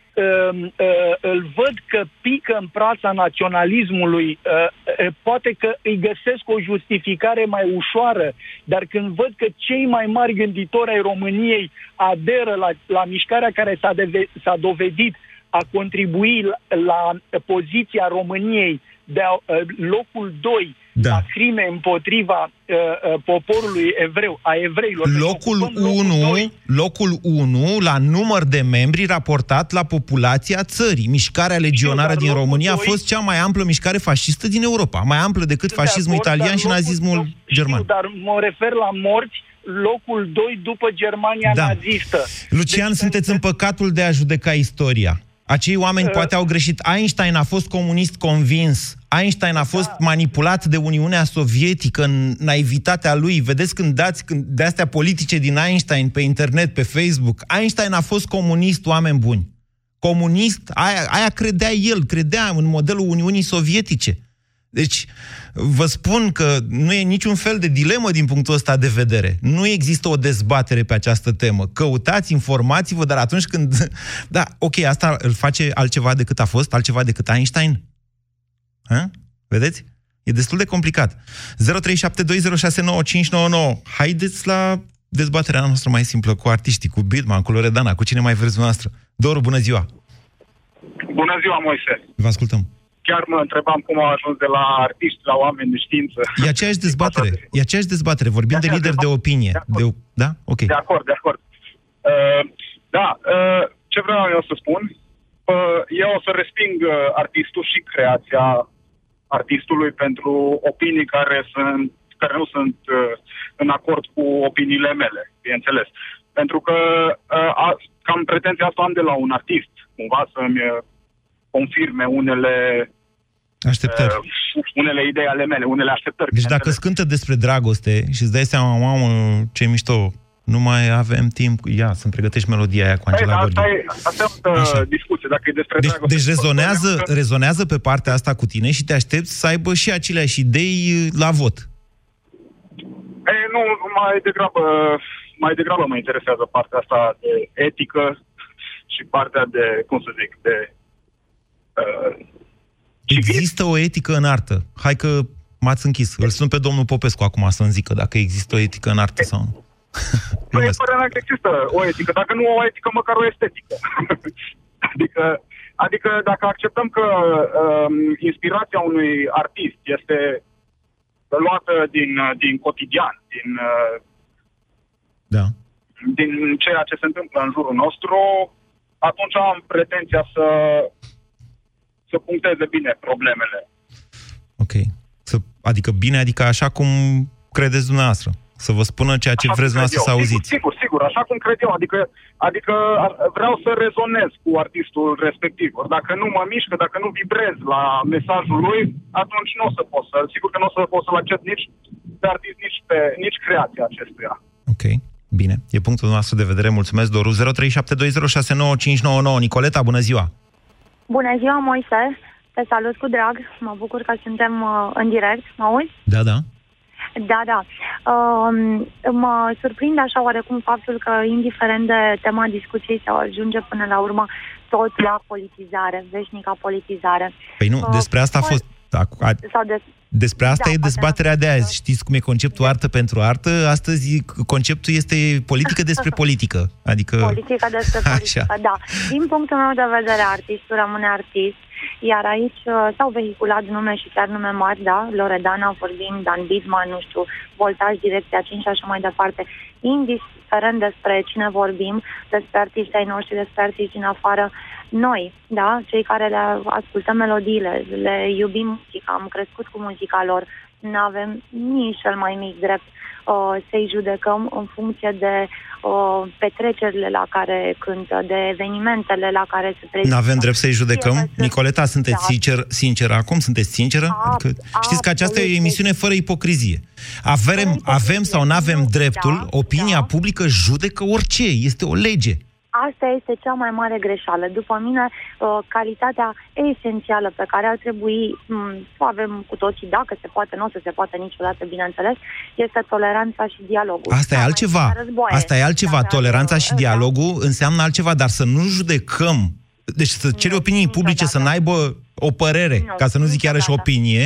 [SPEAKER 11] îl văd că pică în prața naționalismului, uh, uh, poate că îi găsesc o justificare mai ușoară, dar când văd că cei mai mari gânditori ai României aderă la, la mișcarea care s-a, deve- s-a dovedit a contribui la, la poziția României de a, uh, locul 2 da. la crime împotriva uh, uh, poporului evreu, a evreilor.
[SPEAKER 3] Deci locul 1, locul 1 la număr de membri raportat la populația țării. Mișcarea legionară din România 2, a fost cea mai amplă mișcare fascistă din Europa, mai amplă decât fascismul acord, italian și nazismul locul, german. Știu,
[SPEAKER 11] dar mă refer la morți locul 2 după Germania da. nazistă.
[SPEAKER 3] Lucian, deci, sunteți în păcatul de a judeca istoria. Acei oameni uh. poate au greșit. Einstein a fost comunist convins. Einstein a fost da. manipulat de Uniunea Sovietică în naivitatea lui. Vedeți când dați când, de astea politice din Einstein pe internet, pe Facebook. Einstein a fost comunist, oameni buni. Comunist, aia, aia credea el, credea în modelul Uniunii Sovietice. Deci, vă spun că nu e niciun fel de dilemă din punctul ăsta de vedere. Nu există o dezbatere pe această temă. Căutați, informați-vă, dar atunci când... *laughs* Da, ok, asta îl face altceva decât a fost, altceva decât Einstein? Ha? Vedeți? E destul de complicat. 0372069599. Haideți la dezbaterea noastră mai simplă cu artiștii, cu Bidman, cu Loredana, cu cine mai vreți noastră. Doru, bună ziua!
[SPEAKER 12] Bună ziua, Moise!
[SPEAKER 3] Vă ascultăm
[SPEAKER 12] chiar mă întrebam cum au ajuns de la artiști la oameni de știință.
[SPEAKER 3] E aceeași *laughs* dezbatere. E aceeași dezbatere. Vorbim de, de lider de opinie. De, de, da? Ok.
[SPEAKER 12] De acord, de acord. Uh, da, uh, ce vreau eu să spun? Uh, eu o să resping uh, artistul și creația artistului pentru opinii care sunt care nu sunt uh, în acord cu opiniile mele, bineînțeles. Pentru că uh, a, cam pretenția asta am de la un artist, cumva să-mi uh, confirme unele
[SPEAKER 3] Așteptări.
[SPEAKER 12] Uh, unele idei ale mele, unele așteptări.
[SPEAKER 3] Deci dacă îți cântă despre dragoste și îți dai seama, mamă, ce mișto, nu mai avem timp, ia, să-mi pregătești melodia aia cu Angela
[SPEAKER 12] Gorghi. Asta e, asta e o discuție, dacă e despre
[SPEAKER 3] deci,
[SPEAKER 12] dragoste.
[SPEAKER 3] Deci rezonează, că... rezonează pe partea asta cu tine și te aștepți să aibă și aceleași idei la vot.
[SPEAKER 12] E, nu, mai degrabă, mai degrabă mă interesează partea asta de etică și și partea de, cum să zic, de uh,
[SPEAKER 3] Există o etică în artă. Hai că m-ați închis. Îl sun pe domnul Popescu acum să-mi zică dacă există o etică în artă sau nu. *laughs*
[SPEAKER 12] Păi, părerea mea că există o etică. Dacă nu o etică, măcar o estetică. *laughs* adică, adică dacă acceptăm că um, inspirația unui artist este luată din, din cotidian, din, uh,
[SPEAKER 3] Da.
[SPEAKER 12] din ceea ce se întâmplă în jurul nostru, atunci am pretenția să, să puncteze bine problemele.
[SPEAKER 3] Ok. Să, adică bine, adică așa cum credeți dumneavoastră. Să vă spună ceea ce
[SPEAKER 12] Așa
[SPEAKER 3] vreți
[SPEAKER 12] cum cred
[SPEAKER 3] dumneavoastră să
[SPEAKER 12] eu.
[SPEAKER 3] auziți.
[SPEAKER 12] Sigur, sigur, sigur, așa cum cred eu. Adică, adică a- vreau să rezonez cu artistul respectiv. Ori dacă nu mă mișcă, dacă nu vibrez la mesajul lui, atunci nu o să pot să, sigur că nu o să pot să-l accept nici pe artist, nici, pe, nici creația acestuia.
[SPEAKER 3] Ok. Bine. E punctul nostru de vedere. Mulțumesc, Doru. 0372069599. Nicoleta, bună ziua!
[SPEAKER 13] Bună ziua, Moise! Te salut cu drag. Mă bucur că suntem uh, în direct. Mă auzi?
[SPEAKER 3] Da, da.
[SPEAKER 13] Da, da. Um, mă surprinde așa oarecum faptul că, indiferent de tema discuției, se ajunge până la urmă tot la politizare, veșnica politizare.
[SPEAKER 3] Păi nu,
[SPEAKER 13] Uh,
[SPEAKER 3] despre asta a
[SPEAKER 13] poate-
[SPEAKER 3] fost... A, a,
[SPEAKER 13] Sau de,
[SPEAKER 3] despre asta
[SPEAKER 13] Da,
[SPEAKER 3] e
[SPEAKER 13] poate
[SPEAKER 3] dezbaterea de azi. Știți cum e conceptul artă pentru artă? Astăzi conceptul este politică despre *laughs* politică. Adică...
[SPEAKER 13] Politica despre *laughs*
[SPEAKER 3] Așa.
[SPEAKER 13] politică, da. Din punctul meu de vedere, artistul rămâne artist, iar aici uh, s-au vehiculat nume și chiar nume mari, da, Loredana, vorbim, Dan Bidman, nu știu, Voltaj, Direcția 5 și așa mai departe. Indiferent despre cine vorbim, despre artiștii ai noștri, despre artiști din afară, noi, da, cei care le ascultăm melodiile, le iubim muzica, am crescut cu muzica lor, nu avem nici cel mai mic drept uh, să-i judecăm în funcție de uh, petrecerile la care cântă, de evenimentele la care se prezintă.
[SPEAKER 3] Nu avem drept să-i judecăm?
[SPEAKER 13] Fie că
[SPEAKER 3] Nicoleta, sunteți
[SPEAKER 13] Da.
[SPEAKER 3] sincer, sinceră acum? Sunteți sinceră? Adică, știți că aceasta e o emisiune fără ipocrizie. Avem, avem sau nu avem dreptul,
[SPEAKER 13] Da,
[SPEAKER 3] opinia publică judecă orice, este o lege.
[SPEAKER 13] Asta este cea mai mare greșeală. După mine, uh, calitatea esențială pe care ar trebui m, să o avem cu toții, dacă se poate, nu o să se poate niciodată, bineînțeles, este toleranța și dialogul.
[SPEAKER 3] Asta e
[SPEAKER 13] Cea mai
[SPEAKER 3] altceva.
[SPEAKER 13] mare războaie.
[SPEAKER 3] Asta e altceva.
[SPEAKER 13] Dacă-
[SPEAKER 3] Toleranța și
[SPEAKER 13] da.
[SPEAKER 3] dialogul înseamnă altceva, dar să nu judecăm deci să ceri opinii publice să n-aibă o părere,
[SPEAKER 13] Nu,
[SPEAKER 3] ca să nu zic iarăși
[SPEAKER 13] niciodată.
[SPEAKER 3] opinie,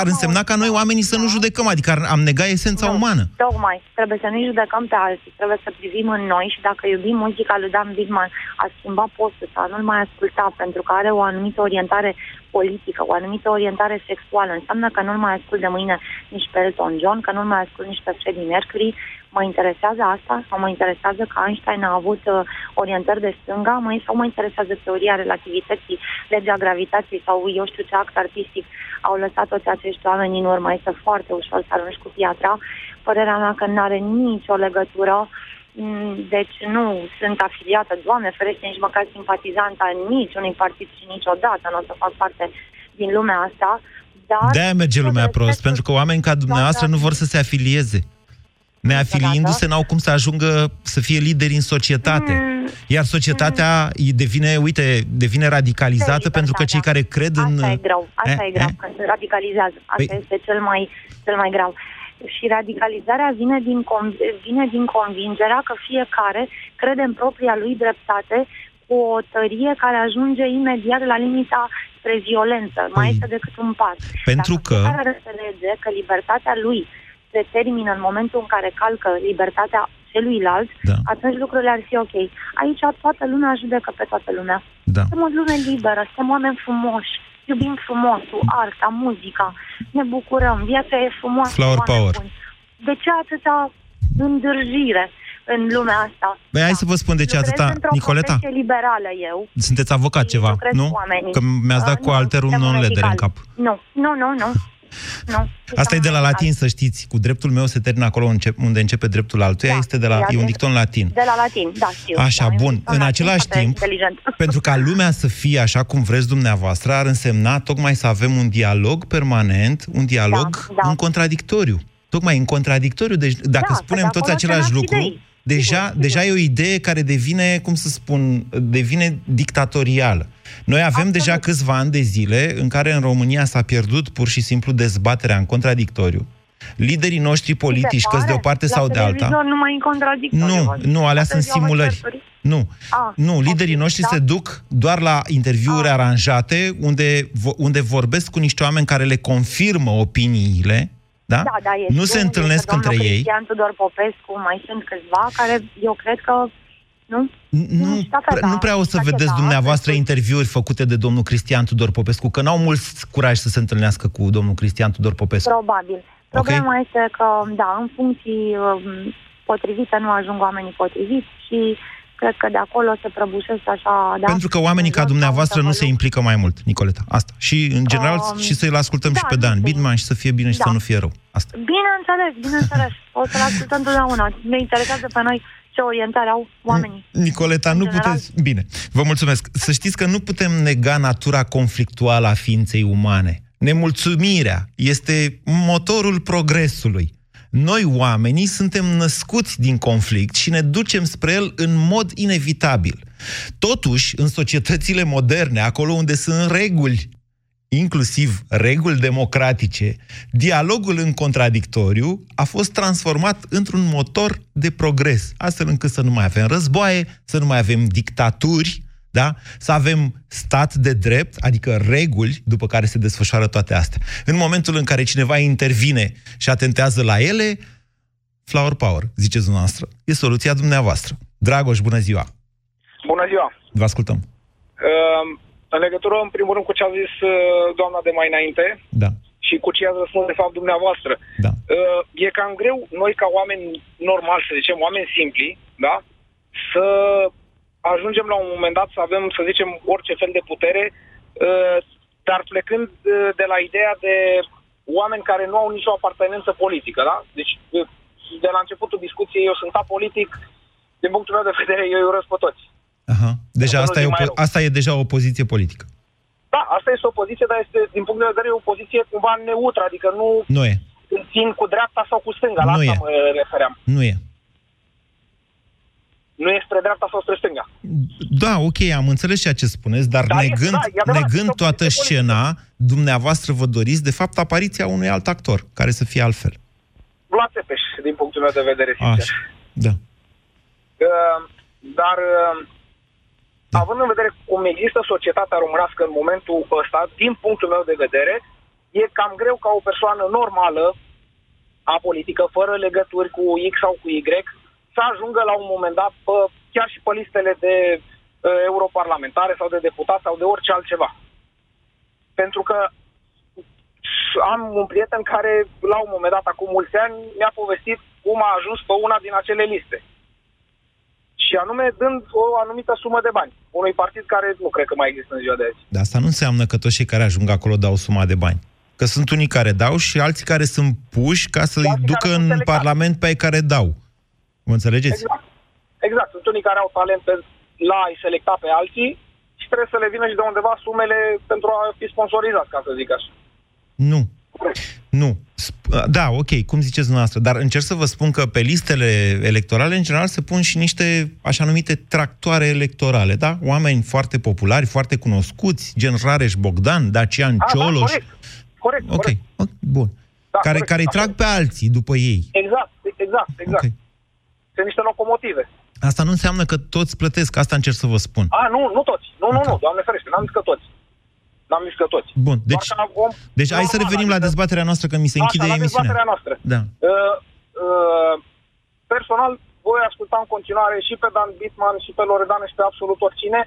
[SPEAKER 3] ar însemna ca noi oamenii să nu judecăm, adică ar- am negat esența
[SPEAKER 13] Nu,
[SPEAKER 3] umană.
[SPEAKER 13] Tocmai. Trebuie să nu judecăm pe alții. Trebuie să privim în noi și dacă iubim muzica lui Dan Bigman, a schimba postul sau nu-l mai asculta pentru că are o anumită orientare politică, o anumită orientare sexuală, înseamnă că nu-l mai ascult de mâine nici pe Elton John, că nu-l mai ascult nici pe Freddie Mercury. Mă interesează asta sau mă interesează că Einstein a avut uh, orientări de stânga mă, sau mă interesează teoria relativității, legea gravitației sau eu știu ce act artistic au lăsat toți acești oameni în urmă. Este foarte ușor să arunci cu piatra. Părerea mea că nu are nicio legătură Mm, deci nu sunt afiliată, Doamne ferește, nici măcar simpatizanta nici unui partid și niciodată nu o să fac parte din lumea asta, dar...
[SPEAKER 3] De-aia merge lumea prost, pentru că oameni ca dumneavoastră nu vor să se afilieze. Neafiliindu-se, n-au cum să ajungă să fie lideri în societate.
[SPEAKER 13] Mm.
[SPEAKER 3] Iar societatea îi devine, uite, devine radicalizată pentru că cei care cred în...
[SPEAKER 13] Asta e greu, asta
[SPEAKER 3] Eh,
[SPEAKER 13] e grav,
[SPEAKER 3] eh?
[SPEAKER 13] că se radicalizează. Asta
[SPEAKER 3] Păi-
[SPEAKER 13] este cel mai, cel mai grav. Și radicalizarea vine din, con- vine din convingerea că fiecare crede în propria lui dreptate cu o tărie care ajunge imediat la limita spre violență. Mai este decât un pas.
[SPEAKER 3] Păi- Pentru
[SPEAKER 13] Dacă
[SPEAKER 3] că-
[SPEAKER 13] fiecare înțelege că libertatea lui se termină în momentul în care calcă libertatea celuilalt,
[SPEAKER 3] Da.
[SPEAKER 13] atunci lucrurile ar fi ok. Aici toată lumea judecă pe toată lumea.
[SPEAKER 3] Da.
[SPEAKER 13] Suntem o lume liberă, suntem oameni frumoși, iubim frumosul, arta, muzica, ne bucurăm, viața e frumoasă.
[SPEAKER 3] Flower
[SPEAKER 13] oameni
[SPEAKER 3] power.
[SPEAKER 13] buni. De ce atâta îndârjire în lumea asta?
[SPEAKER 3] Băi, hai să vă spun de ce
[SPEAKER 13] Lucrez
[SPEAKER 3] atâta...
[SPEAKER 13] într-o
[SPEAKER 3] Nicoleta,
[SPEAKER 13] profesie liberală eu.
[SPEAKER 3] sunteți avocat ceva,
[SPEAKER 13] lucrez
[SPEAKER 3] nu?
[SPEAKER 13] cu oamenii.
[SPEAKER 3] Că mi-ați dat
[SPEAKER 13] Uh,
[SPEAKER 3] cu
[SPEAKER 13] nu,
[SPEAKER 3] alterul
[SPEAKER 13] suntem
[SPEAKER 3] non-leder în
[SPEAKER 13] medical.
[SPEAKER 3] cap.
[SPEAKER 13] Nu, nu, nu, nu. *laughs* nu.
[SPEAKER 3] Asta e de la latin, să știți. Cu dreptul meu se termină acolo încep- unde începe dreptul altuia. este de la,
[SPEAKER 13] Ia
[SPEAKER 3] e un
[SPEAKER 13] de-
[SPEAKER 3] dicton latin.
[SPEAKER 13] De la latin, da, știu.
[SPEAKER 3] Așa,
[SPEAKER 13] Da, e un
[SPEAKER 3] bun.
[SPEAKER 13] dicton
[SPEAKER 3] În
[SPEAKER 13] latin
[SPEAKER 3] același
[SPEAKER 13] foarte
[SPEAKER 3] timp,
[SPEAKER 13] Inteligent. *laughs*
[SPEAKER 3] pentru ca lumea să fie așa cum vreți dumneavoastră, ar însemna tocmai să avem un dialog permanent, un dialog
[SPEAKER 13] Da, da.
[SPEAKER 3] în contradictoriu. Tocmai în contradictoriu. Deci, dacă
[SPEAKER 13] Da,
[SPEAKER 3] spunem
[SPEAKER 13] că de
[SPEAKER 3] toți
[SPEAKER 13] acolo
[SPEAKER 3] același
[SPEAKER 13] se nasc
[SPEAKER 3] lucru,
[SPEAKER 13] idei.
[SPEAKER 3] deja, deja e o idee care devine, cum să spun, devine dictatorială. Noi avem deja câțiva ani de zile în care în România s-a pierdut pur și simplu dezbaterea în contradictoriu. Liderii noștri politici, că de o parte
[SPEAKER 13] la
[SPEAKER 3] sau de alta...
[SPEAKER 13] televizor nu mai în contradicție.
[SPEAKER 3] Nu, nu, alea sunt simulări. Nu,
[SPEAKER 13] Ah,
[SPEAKER 3] nu, liderii noștri
[SPEAKER 13] da.
[SPEAKER 3] se duc doar la interviuri aranjate, unde, vo- unde vorbesc cu niște oameni care le confirmă opiniile, da?
[SPEAKER 13] Da, da, este
[SPEAKER 3] nu se
[SPEAKER 13] unul,
[SPEAKER 3] întâlnesc
[SPEAKER 13] este domnul
[SPEAKER 3] între ei.
[SPEAKER 13] Cristian Tudor Popescu, mai sunt câțiva care eu cred că nu?
[SPEAKER 3] Nu, pre- nu prea o să vedeți dumneavoastră interviuri făcute de domnul Cristian Tudor Popescu, că n-au mult curaj să se întâlnească cu domnul Cristian Tudor Popescu.
[SPEAKER 13] Probabil. Problema este că, da, în funcții um, potrivite nu ajung oamenii potriviți și cred că de acolo se prăbușește așa, da?
[SPEAKER 3] Pentru că oamenii ca dumneavoastră nu se implică mai mult, Nicoleta. Asta. Și, în general,
[SPEAKER 13] Um,
[SPEAKER 3] și să-l ascultăm și
[SPEAKER 13] da,
[SPEAKER 3] pe
[SPEAKER 13] nu
[SPEAKER 3] Dan
[SPEAKER 13] știu.
[SPEAKER 3] Bidman și să fie bine și
[SPEAKER 13] Da.
[SPEAKER 3] să nu fie rău. Asta.
[SPEAKER 13] Bineînțeles, bineînțeles. O să-l ascultăm întotdeauna. Ne interesează pe noi ce orientare au oamenii.
[SPEAKER 3] Nicoleta, nu
[SPEAKER 13] general.
[SPEAKER 3] puteți... Bine, vă mulțumesc. Să știți că nu putem nega natura conflictuală a ființei umane. Nemulțumirea este motorul progresului. Noi, oamenii, suntem născuți din conflict și ne ducem spre el în mod inevitabil. Totuși, în societățile moderne, acolo unde sunt reguli inclusiv reguli democratice, dialogul în contradictoriu a fost transformat într-un motor de progres, astfel încât să nu mai avem războaie, să nu mai avem dictaturi, da? să avem stat de drept, adică reguli după care se desfășoară toate astea. În momentul în care cineva intervine și atentează la ele, flower power, ziceți dumneavoastră. E soluția dumneavoastră. Dragoș, bună ziua!
[SPEAKER 14] Bună ziua!
[SPEAKER 3] Vă ascultăm.
[SPEAKER 14] Uh, în legătură, în primul rând, cu ce a zis uh, doamna de mai înainte
[SPEAKER 3] Da.
[SPEAKER 14] și cu ce ați răspuns, de fapt, dumneavoastră.
[SPEAKER 3] Da.
[SPEAKER 14] Uh, e cam greu, noi, ca oameni normali, să zicem, oameni simpli, da? Să ajungem la un moment dat să avem, să zicem, orice fel de putere, uh, dar plecând uh, de la ideea de oameni care nu au nicio apartenență politică, da? Deci, uh, de la începutul discuției, eu sunt apolitic, din punctul meu de vedere, eu îi urăsc pe toți.
[SPEAKER 3] Aha. Deja
[SPEAKER 14] Să nu
[SPEAKER 3] asta e,
[SPEAKER 14] zic
[SPEAKER 3] o,
[SPEAKER 14] mai
[SPEAKER 3] po-
[SPEAKER 14] rău.
[SPEAKER 3] asta e deja o poziție politică.
[SPEAKER 14] Da, asta este o poziție, dar este, din punct de vedere, o poziție cumva neutră, adică nu
[SPEAKER 3] Nu e.
[SPEAKER 14] îl țin cu dreapta sau cu stânga, la
[SPEAKER 3] Nu
[SPEAKER 14] asta
[SPEAKER 3] e.
[SPEAKER 14] mă refeream.
[SPEAKER 3] Nu e.
[SPEAKER 14] Nu e spre dreapta sau spre stânga.
[SPEAKER 3] Da, ok, am înțeles ceea ce spuneți, dar
[SPEAKER 14] Da, e-
[SPEAKER 3] negând,
[SPEAKER 14] da, e adevărat,
[SPEAKER 3] negând
[SPEAKER 14] este o
[SPEAKER 3] toată
[SPEAKER 14] poziție
[SPEAKER 3] scena, dumneavoastră vă doriți, de fapt, apariția unui alt actor, care să fie altfel.
[SPEAKER 14] Vlad Țepeș, din punctul meu de vedere, sincer.
[SPEAKER 3] Așa. Da.
[SPEAKER 14] Uh, dar, uh, având în vedere cum există societatea românească în momentul ăsta, din punctul meu de vedere, e cam greu ca o persoană normală, apolitică, fără legături cu X sau cu Y, să ajungă la un moment dat pe, chiar și pe listele de uh, europarlamentare sau de deputați sau de orice altceva. Pentru că am un prieten care, la un moment dat, acum mulți ani, mi-a povestit cum a ajuns pe una din acele liste. Și anume dând o anumită sumă de bani unui partid care nu cred că mai există în ziua de azi.
[SPEAKER 3] Dar asta nu înseamnă că toți cei care ajung acolo dau suma de bani. Că sunt unii care dau și alții care sunt puși ca să-i ducă în Parlament pe ai care dau. Mă înțelegeți?
[SPEAKER 14] Exact. Exact. Sunt unii care au talent pe, la a-i selecta pe alții și trebuie să le vină și de undeva sumele pentru a fi sponsorizați, ca să zic așa.
[SPEAKER 3] Nu. Nu. Sp- Da, ok, cum ziceți dumneavoastră, dar încerc să vă spun că pe listele electorale, în general, se pun și niște așa numite tractoare electorale, da? Oameni foarte populari, foarte cunoscuți, gen Rareș Bogdan, Dacian
[SPEAKER 14] A, da,
[SPEAKER 3] Cioloș.
[SPEAKER 14] corect. Corect,
[SPEAKER 3] ok,
[SPEAKER 14] corect.
[SPEAKER 3] ok, bun.
[SPEAKER 14] Da,
[SPEAKER 3] care
[SPEAKER 14] corect,
[SPEAKER 3] care îi
[SPEAKER 14] așa
[SPEAKER 3] trag pe alții după ei.
[SPEAKER 14] Exact, exact, exact.
[SPEAKER 3] Ok.
[SPEAKER 14] Sunt niște locomotive.
[SPEAKER 3] Asta nu înseamnă că toți plătesc, asta încerc să vă spun.
[SPEAKER 14] A, nu, nu toți. Nu, nu, nu, doamne ferește, n-am zis că toți. N-am zis că toți.
[SPEAKER 3] Bun, deci,
[SPEAKER 14] Doar ca om
[SPEAKER 3] deci hai să
[SPEAKER 14] normal,
[SPEAKER 3] revenim la
[SPEAKER 14] adică-
[SPEAKER 3] dezbaterea noastră, că mi se închide
[SPEAKER 14] Așa, la
[SPEAKER 3] emisiunea.
[SPEAKER 14] dezbaterea noastră.
[SPEAKER 3] Da.
[SPEAKER 14] Uh, uh, personal, voi asculta în continuare și pe Dan Bitman și pe Loredane și pe absolut oricine,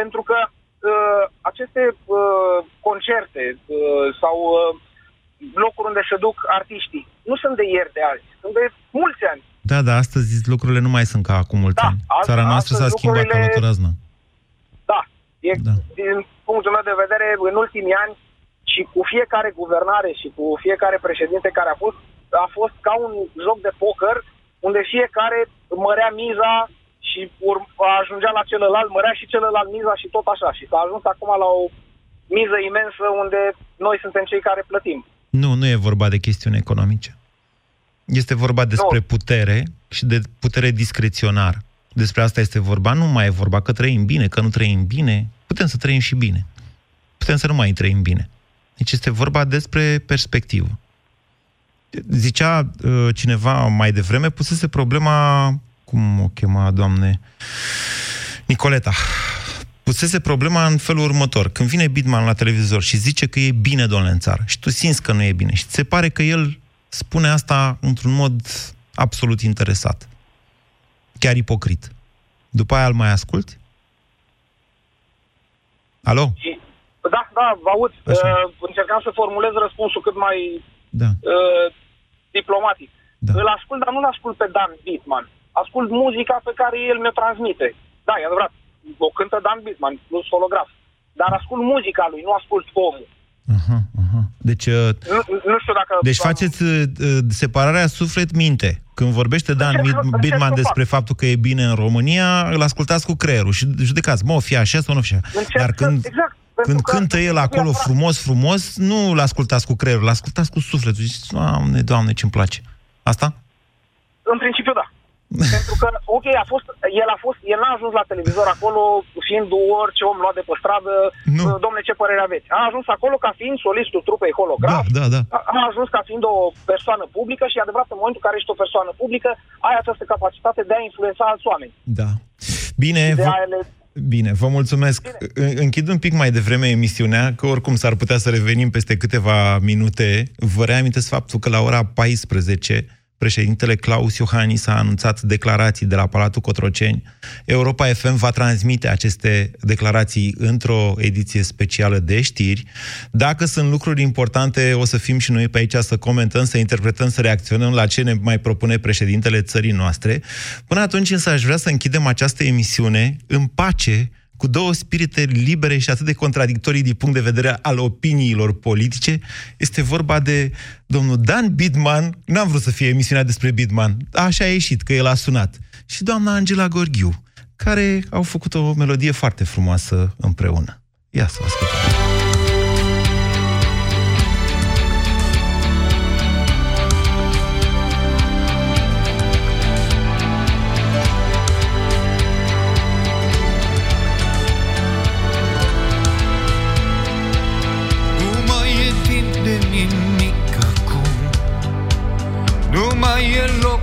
[SPEAKER 14] pentru că uh, aceste uh, concerte uh, sau uh, locuri unde se duc artiștii nu sunt de ieri de azi, sunt de mulți ani.
[SPEAKER 3] Da, da, astăzi lucrurile nu mai sunt ca acum mulți
[SPEAKER 14] Da,
[SPEAKER 3] ani.
[SPEAKER 14] azi-
[SPEAKER 3] Țara noastră s-a
[SPEAKER 14] astăzi
[SPEAKER 3] schimbat
[SPEAKER 14] lucrurile-
[SPEAKER 3] ca loturazna.
[SPEAKER 14] Da, e,
[SPEAKER 3] Da.
[SPEAKER 14] din punctul meu de vedere, în ultimii ani și cu fiecare guvernare și cu fiecare președinte care a fost, a fost ca un joc de poker unde fiecare mărea miza și ur- ajungea la celălalt, mărea și celălalt miza și tot așa. Și s-a ajuns acum la o miză imensă unde noi suntem cei care plătim.
[SPEAKER 3] Nu, nu e vorba de chestiuni economice. Este vorba despre putere și de putere discreționară. Despre asta este vorba. Nu mai e vorba că trăim bine, că nu trăim bine. Putem să trăim și bine. Putem să nu mai trăim bine. Deci este vorba despre perspectivă. Zicea uh, cineva mai devreme, pusese problema, cum o chema, doamne, Nicoleta, pusese problema în felul următor. Când vine Bidman la televizor și zice că e bine, domnule, în țară, și tu simți că nu e bine, și se pare că el spune asta într-un mod absolut interesat. Chiar ipocrit. După aia îl mai asculti? Alo?
[SPEAKER 14] Da, da, vă aud. Uh, încercam să formulez răspunsul cât mai
[SPEAKER 3] da.
[SPEAKER 14] uh, diplomatic. Da. Îl ascult, dar nu-l ascult pe Dan Bitman. Ascult muzica pe care el mi-o transmite. Da, e adevărat. O cântă Dan Bitman, plus holograf. Dar ascult muzica lui, nu ascult omul.
[SPEAKER 3] Aha, aha. Deci, uh,
[SPEAKER 14] Nu, nu știu dacă...
[SPEAKER 3] deci faceți uh, uh, separarea suflet-minte. Când vorbește Dan
[SPEAKER 14] Încerc-
[SPEAKER 3] Bid-
[SPEAKER 14] încerc
[SPEAKER 3] Bidman
[SPEAKER 14] să
[SPEAKER 3] despre
[SPEAKER 14] fac.
[SPEAKER 3] faptul că e bine în România, îl ascultați cu creierul și judecați, mă, o fi așa sau nu fi așa.
[SPEAKER 14] Încerc
[SPEAKER 3] Dar
[SPEAKER 14] să-
[SPEAKER 3] când,
[SPEAKER 14] exact, pentru
[SPEAKER 3] când
[SPEAKER 14] că-
[SPEAKER 3] cântă el acolo frumos, frumos, nu îl ascultați cu creierul, îl ascultați cu sufletul. Ziceți, doamne, doamne, ce-mi place. Asta?
[SPEAKER 14] În principiu, da. Pentru că, ok, a fost, el a fost, el n-a ajuns la televizor acolo fiind orice om luat de pe stradă,
[SPEAKER 3] Nu.
[SPEAKER 14] "Uh, domne, ce părere aveți? A ajuns acolo ca fiind solistul trupei holograf,
[SPEAKER 3] Da, da, da.
[SPEAKER 14] a, a ajuns ca fiind o persoană publică și e adevărat, în momentul în care ești o persoană publică, ai această capacitate de a influența alți oameni.
[SPEAKER 3] Da. Bine,
[SPEAKER 14] De
[SPEAKER 3] vă...
[SPEAKER 14] a le...
[SPEAKER 3] Bine, vă mulțumesc. Bine. Închid un pic mai devreme emisiunea, că oricum s-ar putea să revenim peste câteva minute. Vă reamintesc faptul că la ora 14 președintele Claus Iohannis a anunțat declarații de la Palatul Cotroceni. Europa FM va transmite aceste declarații într-o ediție specială de știri. Dacă sunt lucruri importante, o să fim și noi pe aici să comentăm, să interpretăm, să reacționăm la ce ne mai propune președintele țării noastre. Până atunci însă aș vrea să închidem această emisiune în pace, cu două spirite libere și atât de contradictorii din punct de vedere al opiniilor politice. Este vorba de domnul Dan Bidman, n-am vrut să fie emisiunea despre Bidman, așa a ieșit, că el a sunat, și doamna Angela Gorghiu, care au făcut o melodie foarte frumoasă împreună. Ia să o ascultăm.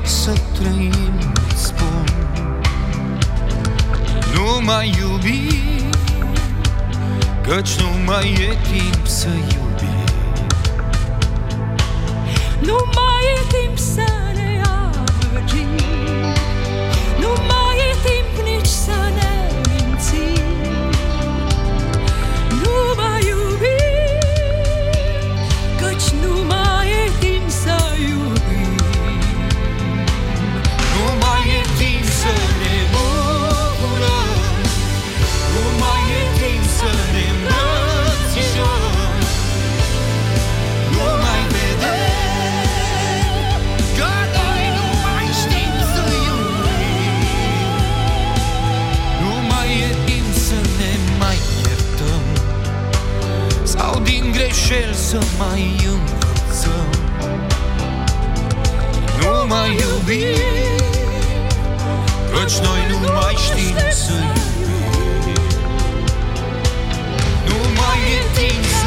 [SPEAKER 15] Să trăim, îți spun. Nu mai iubi Căci nu mai e timp să iubim.
[SPEAKER 16] Nu mai e timp să ne amăgim. Nu mai e timp nici să ne să
[SPEAKER 15] mai învățăm. Nu mai iubim Căci noi nu mai știm să iubim. Nu mai e timp